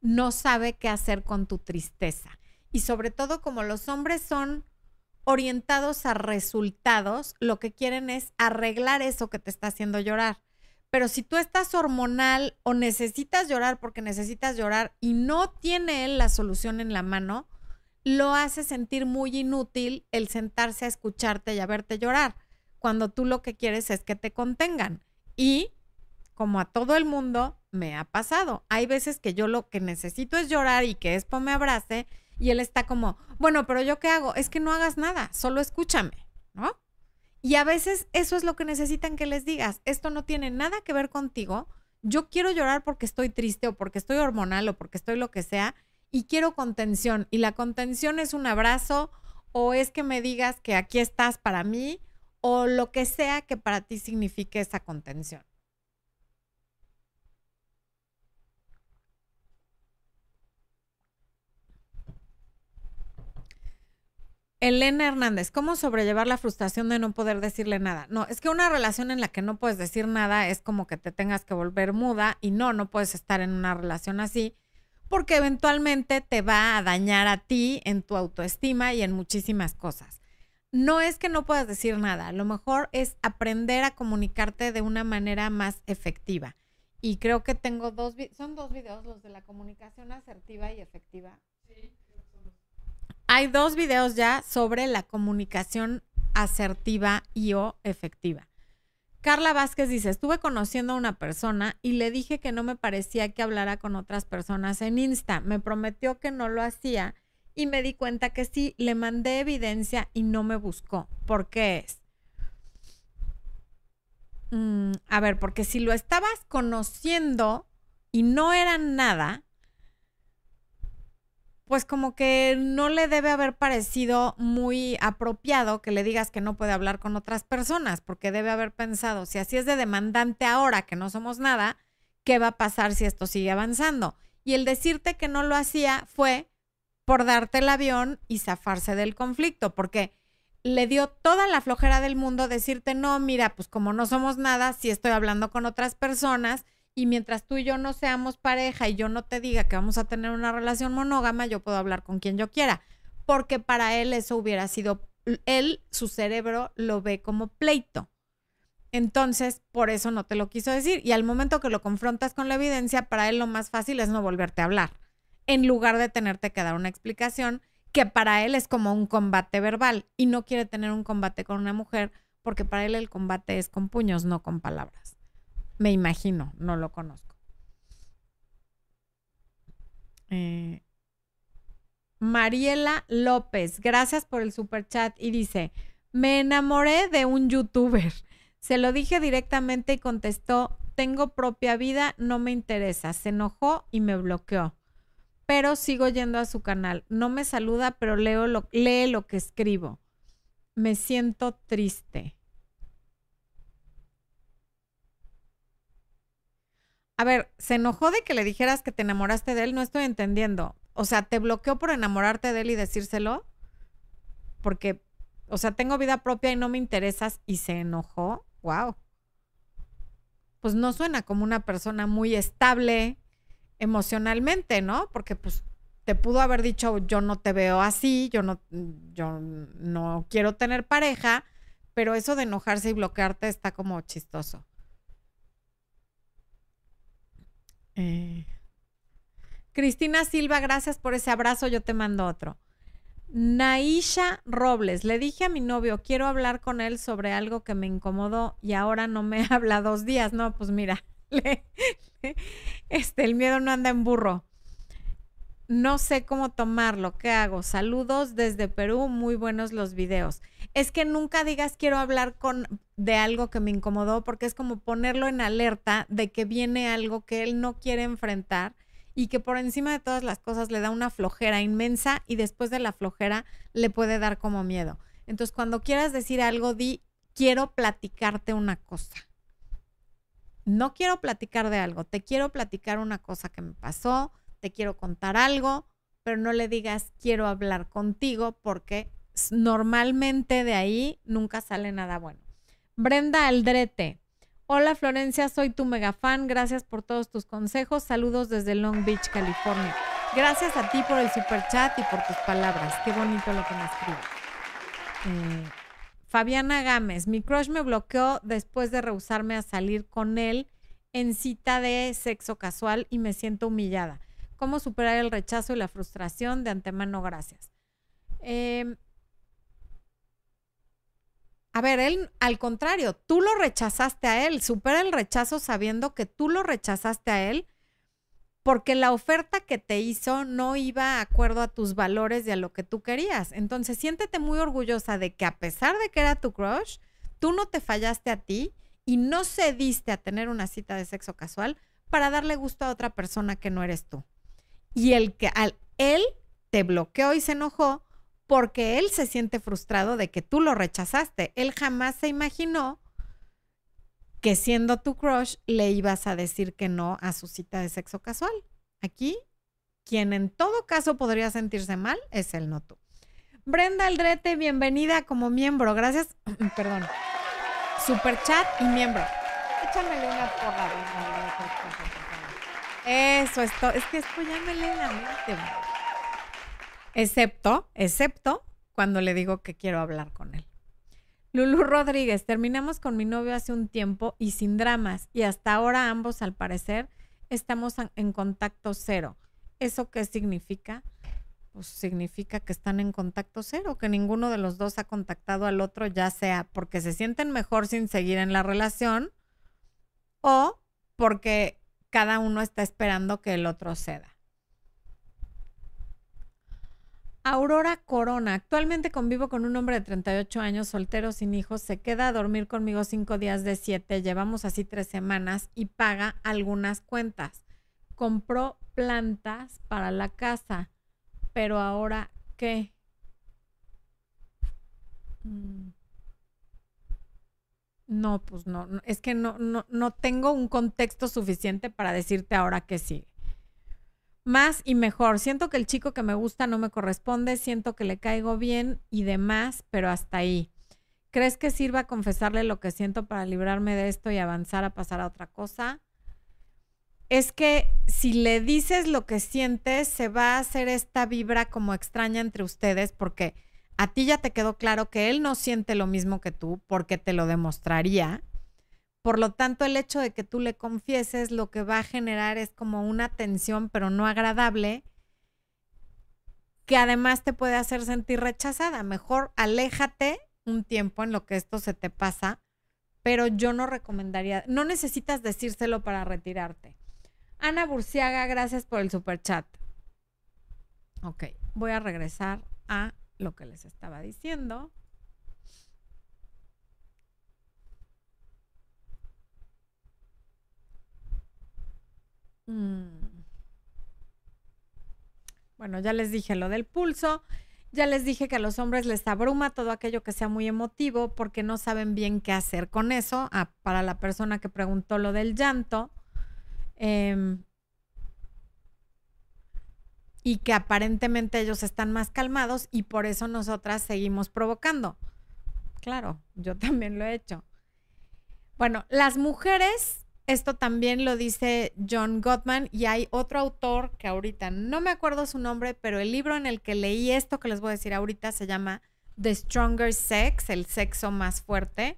No sabe qué hacer con tu tristeza. Y sobre todo como los hombres son orientados a resultados, lo que quieren es arreglar eso que te está haciendo llorar Pero si tú estás hormonal o necesitas llorar porque necesitas llorar y no tiene él la solución en la mano, lo hace sentir muy inútil el sentarse a escucharte y a verte llorar, cuando tú lo que quieres es que te contengan. Y como a todo el mundo me ha pasado, hay veces que yo lo que necesito es llorar y que Expo me abrace y él está como, bueno, pero yo qué hago? Es que no hagas nada, solo escúchame, ¿no? Y a veces eso es lo que necesitan que les digas. Esto no tiene nada que ver contigo. Yo quiero llorar porque estoy triste o porque estoy hormonal o porque estoy lo que sea y quiero contención. Y la contención es un abrazo o es que me digas que aquí estás para mí o lo que sea que para ti signifique esa contención. Elena Hernández, ¿cómo sobrellevar la frustración de no poder decirle nada? No, es que una relación en la que no puedes decir nada es como que te tengas que volver muda y no, no puedes estar en una relación así porque eventualmente te va a dañar a ti en tu autoestima y en muchísimas cosas. No es que no puedas decir nada, lo mejor es aprender a comunicarte de una manera más efectiva. Y creo que tengo dos, son dos videos, los de la comunicación asertiva y efectiva. Sí. Hay dos videos ya sobre la comunicación asertiva y o efectiva. Carla Vázquez dice, estuve conociendo a una persona y le dije que no me parecía que hablara con otras personas en Insta. Me prometió que no lo hacía y me di cuenta que sí, le mandé evidencia y no me buscó. ¿Por qué es? Mm, a ver, porque si lo estabas conociendo y no era nada, pues como que no le debe haber parecido muy apropiado que le digas que no puede hablar con otras personas, porque debe haber pensado, si así es de demandante ahora que no somos nada, ¿qué va a pasar si esto sigue avanzando? Y el decirte que no lo hacía fue por darte el avión y zafarse del conflicto, porque le dio toda la flojera del mundo decirte, no, mira, pues como no somos nada, si estoy hablando con otras personas, y mientras tú y yo no seamos pareja y yo no te diga que vamos a tener una relación monógama, yo puedo hablar con quien yo quiera, porque para él eso hubiera sido, él, su cerebro lo ve como pleito. Entonces, por eso no te lo quiso decir. Y al momento que lo confrontas con la evidencia, para él lo más fácil es no volverte a hablar, en lugar de tenerte que dar una explicación que para él es como un combate verbal y no quiere tener un combate con una mujer porque para él el combate es con puños, no con palabras. Me imagino, no lo conozco. Eh, Mariela López, gracias por el super chat y dice, me enamoré de un youtuber. Se lo dije directamente y contestó, tengo propia vida, no me interesa. Se enojó y me bloqueó. Pero sigo yendo a su canal. No me saluda, pero leo lo, lee lo que escribo. Me siento triste. A ver, ¿se enojó de que le dijeras que te enamoraste de él? No estoy entendiendo. O sea, ¿te bloqueó por enamorarte de él y decírselo? Porque, o sea, tengo vida propia y no me interesas y se enojó. Wow. Pues no suena como una persona muy estable emocionalmente, ¿no? Porque pues te pudo haber dicho, yo no te veo así, yo no, yo no quiero tener pareja, pero eso de enojarse y bloquearte está como chistoso. Eh, Cristina Silva, gracias por ese abrazo, yo te mando otro. Naisha Robles, le dije a mi novio, quiero hablar con él sobre algo que me incomodó y ahora no me habla dos días. No, pues mira, este, el miedo no anda en burro. No sé cómo tomarlo. ¿Qué hago? Saludos desde Perú. Muy buenos los videos. Es que nunca digas quiero hablar con de algo que me incomodó porque es como ponerlo en alerta de que viene algo que él no quiere enfrentar y que por encima de todas las cosas le da una flojera inmensa y después de la flojera le puede dar como miedo. Entonces, cuando quieras decir algo, di quiero platicarte una cosa. No quiero platicar de algo, te quiero platicar una cosa que me pasó, te quiero contar algo, pero no le digas quiero hablar contigo porque normalmente de ahí nunca sale nada bueno. Brenda Aldrete. Hola Florencia, soy tu mega fan. Gracias por todos tus consejos. Saludos desde Long Beach, California. Gracias a ti por el super chat y por tus palabras. Qué bonito lo que me escribes. Eh, Fabiana Gámez, mi crush me bloqueó después de rehusarme a salir con él en cita de sexo casual y me siento humillada. ¿Cómo superar el rechazo y la frustración? De antemano, gracias. Em, a ver, él, al contrario, tú lo rechazaste a él. Supera el rechazo sabiendo que tú lo rechazaste a él porque la oferta que te hizo no iba de acuerdo a tus valores y a lo que tú querías. Entonces, siéntete muy orgullosa de que a pesar de que era tu crush, tú no te fallaste a ti y no cediste a tener una cita de sexo casual para darle gusto a otra persona que no eres tú. Y el que al él te bloqueó y se enojó porque él se siente frustrado de que tú lo rechazaste. Él jamás se imaginó que siendo tu crush le ibas a decir que no a su cita de sexo casual. Aquí, quien en todo caso podría sentirse mal es él, no tú. Brenda Aldrete, bienvenida como miembro. Gracias. Perdón. Super chat y miembro. Échamele una porra. Eso, esto, es que esto ya me lee la mente. Excepto, excepto cuando le digo que quiero hablar con él. Lulu Rodríguez, terminamos con mi novio hace un tiempo y sin dramas y hasta ahora ambos al parecer estamos en contacto cero. ¿Eso qué significa? Pues significa que están en contacto cero, que ninguno de los dos ha contactado al otro, ya sea porque se sienten mejor sin seguir en la relación o porque cada uno está esperando que el otro ceda. Aurora Corona. Actualmente convivo con un hombre de 38 años, soltero, sin hijos. Se queda a dormir conmigo cinco días de siete. Llevamos así tres semanas y paga algunas cuentas. Compró plantas para la casa. Pero ahora, ¿qué? Mm. No, pues no. Es que no, no, no tengo un contexto suficiente para decirte ahora que sí más y mejor. Siento que el chico que me gusta no me corresponde, siento que le caigo bien y demás, pero hasta ahí. ¿Crees que sirva confesarle lo que siento para librarme de esto y avanzar a pasar a otra cosa? Es que si le dices lo que sientes, se va a hacer esta vibra como extraña entre ustedes porque a ti ya te quedó claro que él no siente lo mismo que tú porque te lo demostraría. Por lo tanto, el hecho de que tú le confieses lo que va a generar es como una tensión, pero no agradable, que además te puede hacer sentir rechazada. Mejor aléjate un tiempo en lo que esto se te pasa, pero yo no recomendaría, no necesitas decírselo para retirarte. Ana Burciaga, gracias por el super chat. Ok, voy a regresar a lo que les estaba diciendo. Mm. Bueno, ya les dije lo del pulso. Ya les dije que a los hombres les abruma todo aquello que sea muy emotivo porque no saben bien qué hacer con eso. Ah, para la persona que preguntó lo del llanto. Em, y que aparentemente ellos están más calmados y por eso nosotras seguimos provocando. Claro, yo también lo he hecho. Bueno, las mujeres esto también lo dice John Gottman y hay otro autor que ahorita no me acuerdo su nombre, pero el libro en el que leí esto que les voy a decir ahorita se llama The Stronger Sex, el sexo más fuerte,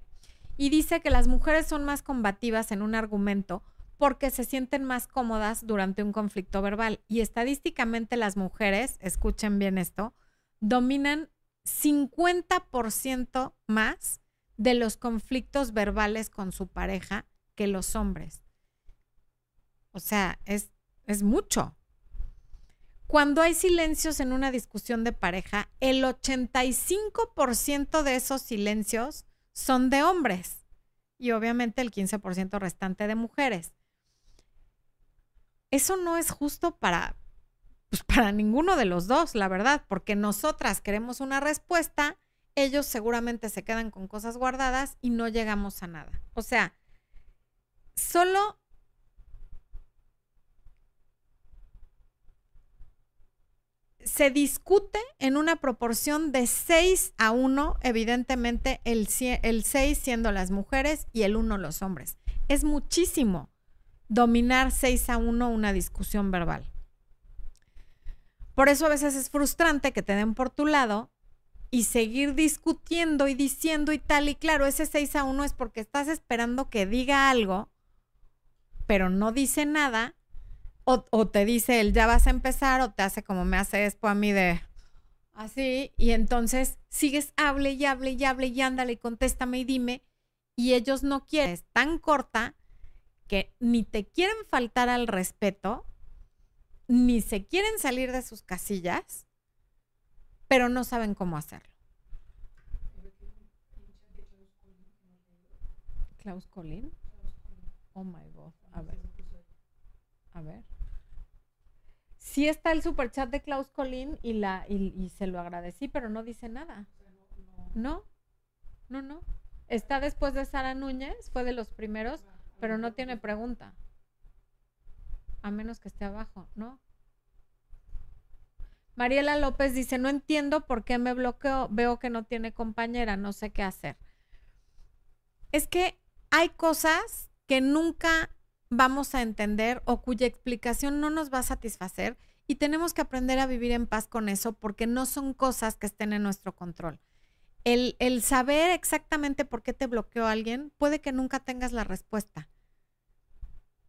y dice que las mujeres son más combativas en un argumento porque se sienten más cómodas durante un conflicto verbal. Y estadísticamente las mujeres, escuchen bien esto, dominan 50% más de los conflictos verbales con su pareja que los hombres. O sea, es, es mucho. Cuando hay silencios en una discusión de pareja, el 85% de esos silencios son de hombres y obviamente el 15% restante de mujeres. Eso no es justo para, pues para ninguno de los dos, la verdad, porque nosotras queremos una respuesta, ellos seguramente se quedan con cosas guardadas y no llegamos a nada. O sea, solo se discute en una proporción de 6 a 1, evidentemente el, el 6 siendo las mujeres y el 1 los hombres. Es muchísimo dominar 6 a 1 una discusión verbal. Por eso a veces es frustrante que te den por tu lado y seguir discutiendo y diciendo y tal. Y claro, ese 6 a 1 es porque estás esperando que diga algo pero no dice nada, o, te dice el ya vas a empezar, o te hace como me hace esto a mí de así, y entonces sigues, hable y hable y hable y ándale y contéstame y dime, y ellos no quieren, es tan corta que ni te quieren faltar al respeto, ni se quieren salir de sus casillas, pero no saben cómo hacerlo. Klaus Colin. Oh my. A ver. A ver. Sí está el superchat de Klaus Colin y, la, y se lo agradecí, pero no dice nada. No, no, no. Está después de Sara Núñez, fue de los primeros, pero no tiene pregunta. A menos que esté abajo, ¿no? Mariela López dice, no entiendo por qué me bloqueo, veo que no tiene compañera, no sé qué hacer. Es que hay cosas que nunca vamos a entender o cuya explicación no nos va a satisfacer y tenemos que aprender a vivir en paz con eso porque no son cosas que estén en nuestro control. El, el saber exactamente por qué te bloqueó alguien puede que nunca tengas la respuesta.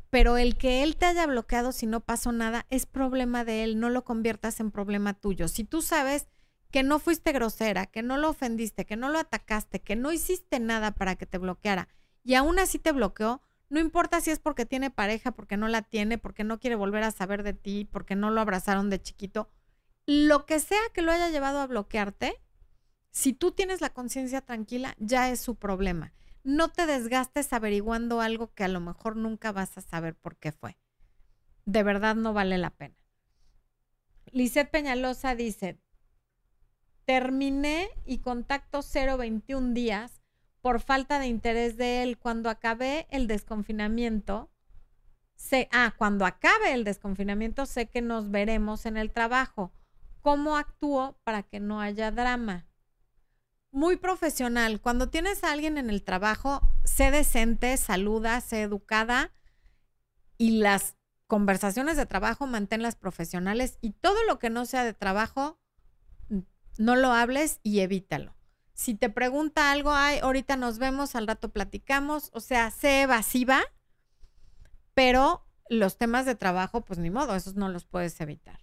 Pero el que él te haya bloqueado si no pasó nada es problema de él, no lo conviertas en problema tuyo. Si tú sabes que no fuiste grosera, que no lo ofendiste, que no lo atacaste, que no hiciste nada para que te bloqueara y aún así te bloqueó, no importa si es porque tiene pareja, porque no la tiene, porque no quiere volver a saber de ti, porque no lo abrazaron de chiquito, lo que sea que lo haya llevado a bloquearte, si tú tienes la conciencia tranquila, ya es su problema. No te desgastes averiguando algo que a lo mejor nunca vas a saber por qué fue. De verdad no vale la pena. Lisette Peñalosa dice, terminé y contacto 021 días por falta de interés de él. Cuando acabé el desconfinamiento, sé, ah, cuando acabe el desconfinamiento, sé que nos veremos en el trabajo. ¿Cómo actúo para que no haya drama? Muy profesional. Cuando tienes a alguien en el trabajo, sé decente, saluda, sé educada y las conversaciones de trabajo manténlas profesionales y todo lo que no sea de trabajo, no lo hables y evítalo. Si te pregunta algo, ay, ahorita nos vemos, al rato platicamos, o sea, sé evasiva, pero los temas de trabajo, pues ni modo, esos no los puedes evitar.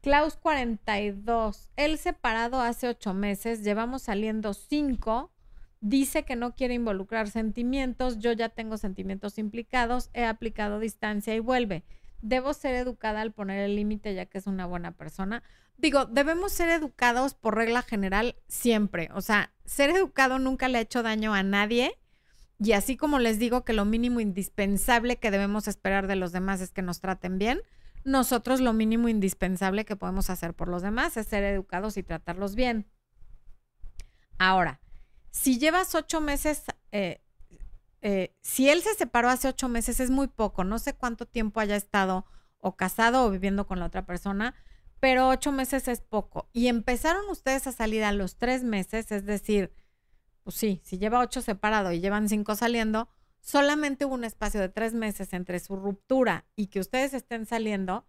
Klaus 42, él separado hace ocho meses, llevamos saliendo cinco, dice que no quiere involucrar sentimientos, yo ya tengo sentimientos implicados, he aplicado distancia y vuelve. Debo ser educada al poner el límite ya que es una buena persona digo, debemos ser educados por regla general siempre. O sea, ser educado nunca le ha hecho daño a nadie. Y así como les digo que lo mínimo indispensable que debemos esperar de los demás es que nos traten bien, nosotros lo mínimo indispensable que podemos hacer por los demás es ser educados y tratarlos bien. Ahora, si llevas ocho meses, eh, eh, si él se separó hace ocho meses es muy poco, no sé cuánto tiempo haya estado o casado o viviendo con la otra persona, pero ocho meses es poco. Y empezaron ustedes a salir a los tres meses, es decir, pues sí, si lleva ocho separado y llevan cinco saliendo, solamente hubo un espacio de tres meses entre su ruptura y que ustedes estén saliendo.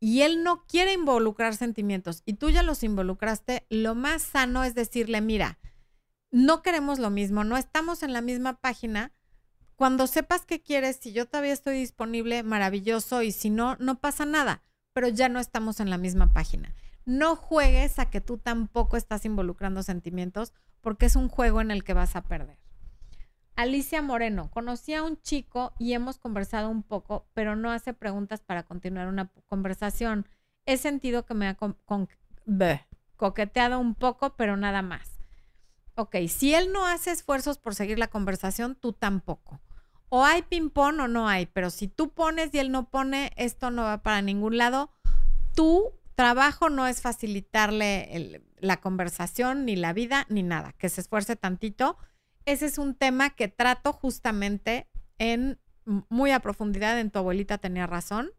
Y él no quiere involucrar sentimientos y tú ya los involucraste, lo más sano es decirle, mira, no queremos lo mismo, no estamos en la misma página. Cuando sepas qué quieres, si yo todavía estoy disponible, maravilloso, y si no, no pasa nada pero ya no estamos en la misma página. No juegues a que tú tampoco estás involucrando sentimientos porque es un juego en el que vas a perder. Alicia Moreno, conocí a un chico y hemos conversado un poco, pero no hace preguntas para continuar una conversación. He sentido que me ha coqueteado un poco, pero nada más. Ok, si él no hace esfuerzos por seguir la conversación, tú tampoco o hay ping-pong o no hay, pero si tú pones y él no pone, esto no va para ningún lado. Tu trabajo no es facilitarle la conversación, ni la vida, ni nada, que se esfuerce tantito. Ese es un tema que trato justamente en muy a profundidad en tu abuelita tenía razón.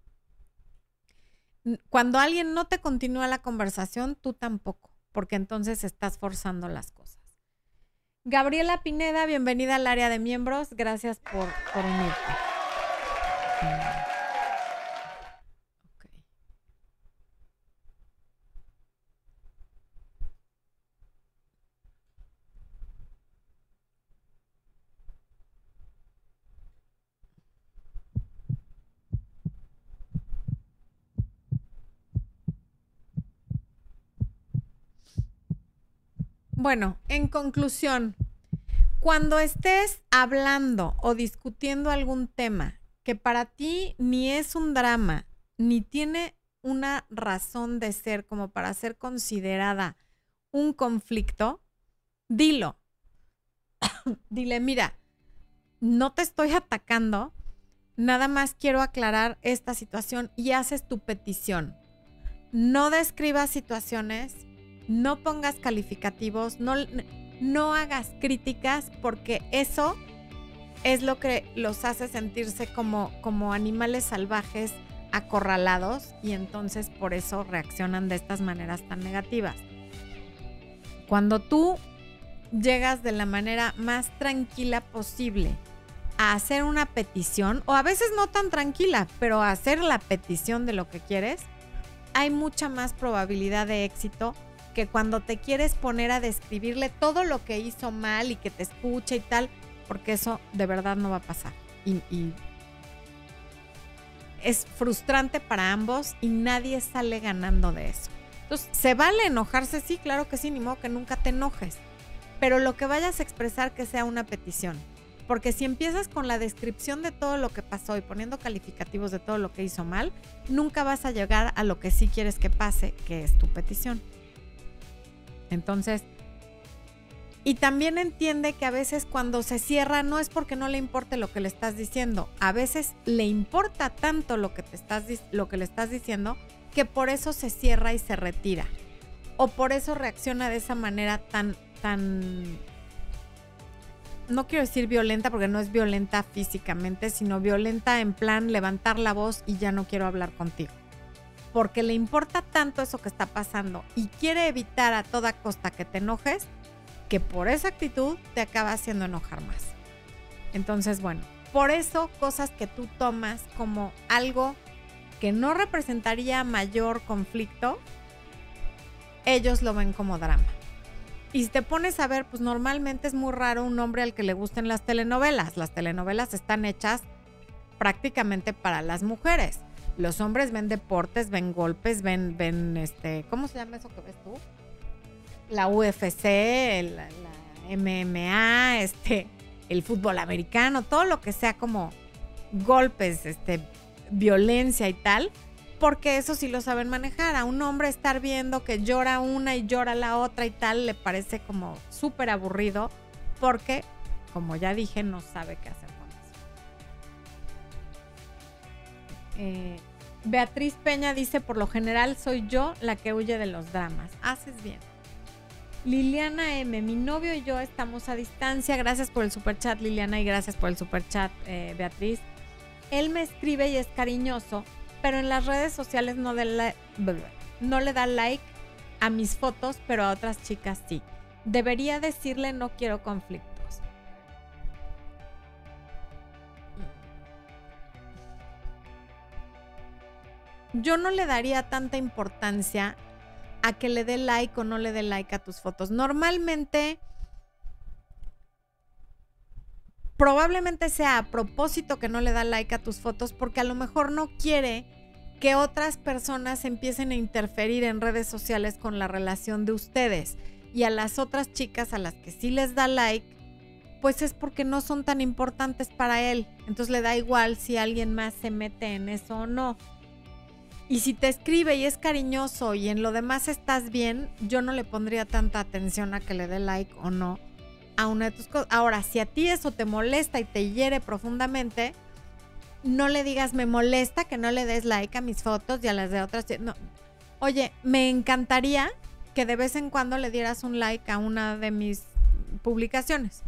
Cuando alguien no te continúa la conversación, tú tampoco, porque entonces estás forzando las cosas. Gabriela Pineda, bienvenida al área de miembros. Gracias por, por unirte. Bueno, en conclusión, cuando estés hablando o discutiendo algún tema que para ti ni es un drama, ni tiene una razón de ser como para ser considerada un conflicto, dilo. Dile, mira, no te estoy atacando, nada más quiero aclarar esta situación y haces tu petición. No describas situaciones, no pongas calificativos, no, no hagas críticas porque eso es lo que los hace sentirse como, como animales salvajes acorralados y entonces por eso reaccionan de estas maneras tan negativas. Cuando tú llegas de la manera más tranquila posible a hacer una petición, o a veces no tan tranquila, pero a hacer la petición de lo que quieres, hay mucha más probabilidad de éxito que cuando te quieres poner a describirle todo lo que hizo mal y que te escuche y tal, porque eso de verdad no va a pasar. Y, es frustrante para ambos y nadie sale ganando de eso. Entonces, ¿se vale enojarse? Sí, claro que sí, ni modo que nunca te enojes. Pero lo que vayas a expresar que sea una petición. Porque si empiezas con la descripción de todo lo que pasó y poniendo calificativos de todo lo que hizo mal, nunca vas a llegar a lo que sí quieres que pase, que es tu petición. Entonces, y también entiende que a veces cuando se cierra no es porque no le importe lo que le estás diciendo, a veces le importa tanto lo que, te estás, lo que le estás diciendo que por eso se cierra y se retira. O por eso reacciona de esa manera tan, tan, no quiero decir violenta porque no es violenta físicamente, sino violenta en plan levantar la voz y ya no quiero hablar contigo porque le importa tanto eso que está pasando y quiere evitar a toda costa que te enojes, que por esa actitud te acaba haciendo enojar más. Entonces, bueno, por eso cosas que tú tomas como algo que no representaría mayor conflicto, ellos lo ven como drama. Y si te pones a ver, pues normalmente es muy raro un hombre al que le gusten las telenovelas. Las telenovelas están hechas prácticamente para las mujeres. Los hombres ven deportes, ven golpes, ven, ven este, ¿cómo se llama eso que ves tú? La UFC, la, MMA, este, el fútbol americano, todo lo que sea como golpes, este, violencia y tal, porque eso sí lo saben manejar. A un hombre estar viendo que llora una y llora la otra y tal, le parece como súper aburrido, porque, como ya dije, no sabe qué hacer. Eh, Beatriz Peña dice, por lo general soy yo la que huye de los dramas. Haces bien. Liliana M, mi novio y yo estamos a distancia. Gracias por el super chat, Liliana, y gracias por el super chat, eh, Beatriz. Él me escribe y es cariñoso, pero en las redes sociales no, no le da like a mis fotos, pero a otras chicas sí. Debería decirle no quiero conflicto. Yo no le daría tanta importancia a que le dé like o no le dé like a tus fotos. Normalmente, probablemente sea a propósito que no le da like a tus fotos porque a lo mejor no quiere que otras personas empiecen a interferir en redes sociales con la relación de ustedes. Y a las otras chicas a las que sí les da like, pues es porque no son tan importantes para él. Entonces le da igual si alguien más se mete en eso o no. Y si te escribe y es cariñoso y en lo demás estás bien, yo no le pondría tanta atención a que le dé like o no a una de tus cosas. Ahora, si a ti eso te molesta y te hiere profundamente, no le digas me molesta que no le des like a mis fotos y a las de otras. No. Oye, me encantaría que de vez en cuando le dieras un like a una de mis publicaciones.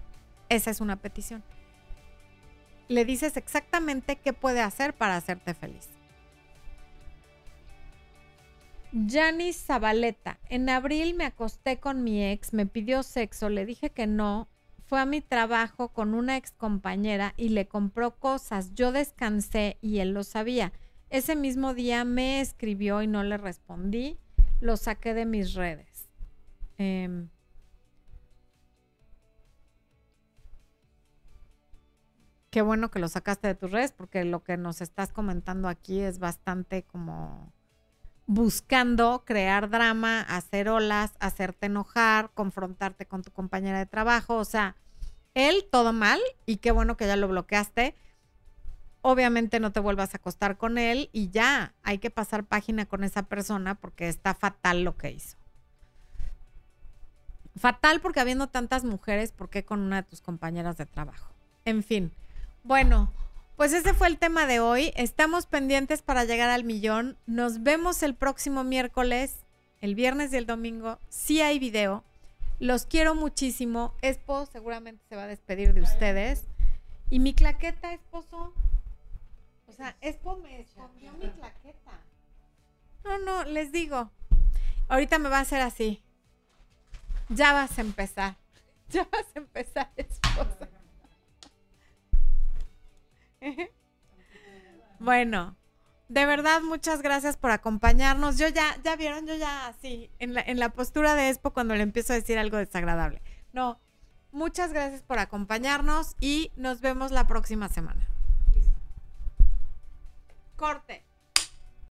Esa es una petición. Le dices exactamente qué puede hacer para hacerte feliz. Janice Zabaleta. En abril me acosté con mi ex, me pidió sexo, le dije que no. Fue a mi trabajo con una ex compañera y le compró cosas. Yo descansé y él lo sabía. Ese mismo día me escribió y no le respondí. Lo saqué de mis redes. Em, qué bueno que lo sacaste de tus redes porque lo que nos estás comentando aquí es bastante como buscando crear drama, hacer olas, hacerte enojar, confrontarte con tu compañera de trabajo. O sea, él todo mal y qué bueno que ya lo bloqueaste. Obviamente no te vuelvas a acostar con él y ya hay que pasar página con esa persona porque está fatal lo que hizo. Fatal porque habiendo tantas mujeres, ¿por qué con una de tus compañeras de trabajo? En fin, bueno, pues ese fue el tema de hoy. Estamos pendientes para llegar al millón. Nos vemos el próximo miércoles, el viernes y el domingo. Sí hay video. Los quiero muchísimo. Espo seguramente se va a despedir de ustedes. Y mi claqueta, esposo. O sea, Espo me escondió mi claqueta. No, no, les digo. Ahorita me va a hacer así. Ya vas a empezar. Ya vas a empezar, esposa. bueno, de verdad, muchas gracias por acompañarnos. Yo ya, ya vieron, yo ya así, en la, en la postura de Expo cuando le empiezo a decir algo desagradable. No, muchas gracias por acompañarnos y nos vemos la próxima semana. Corte.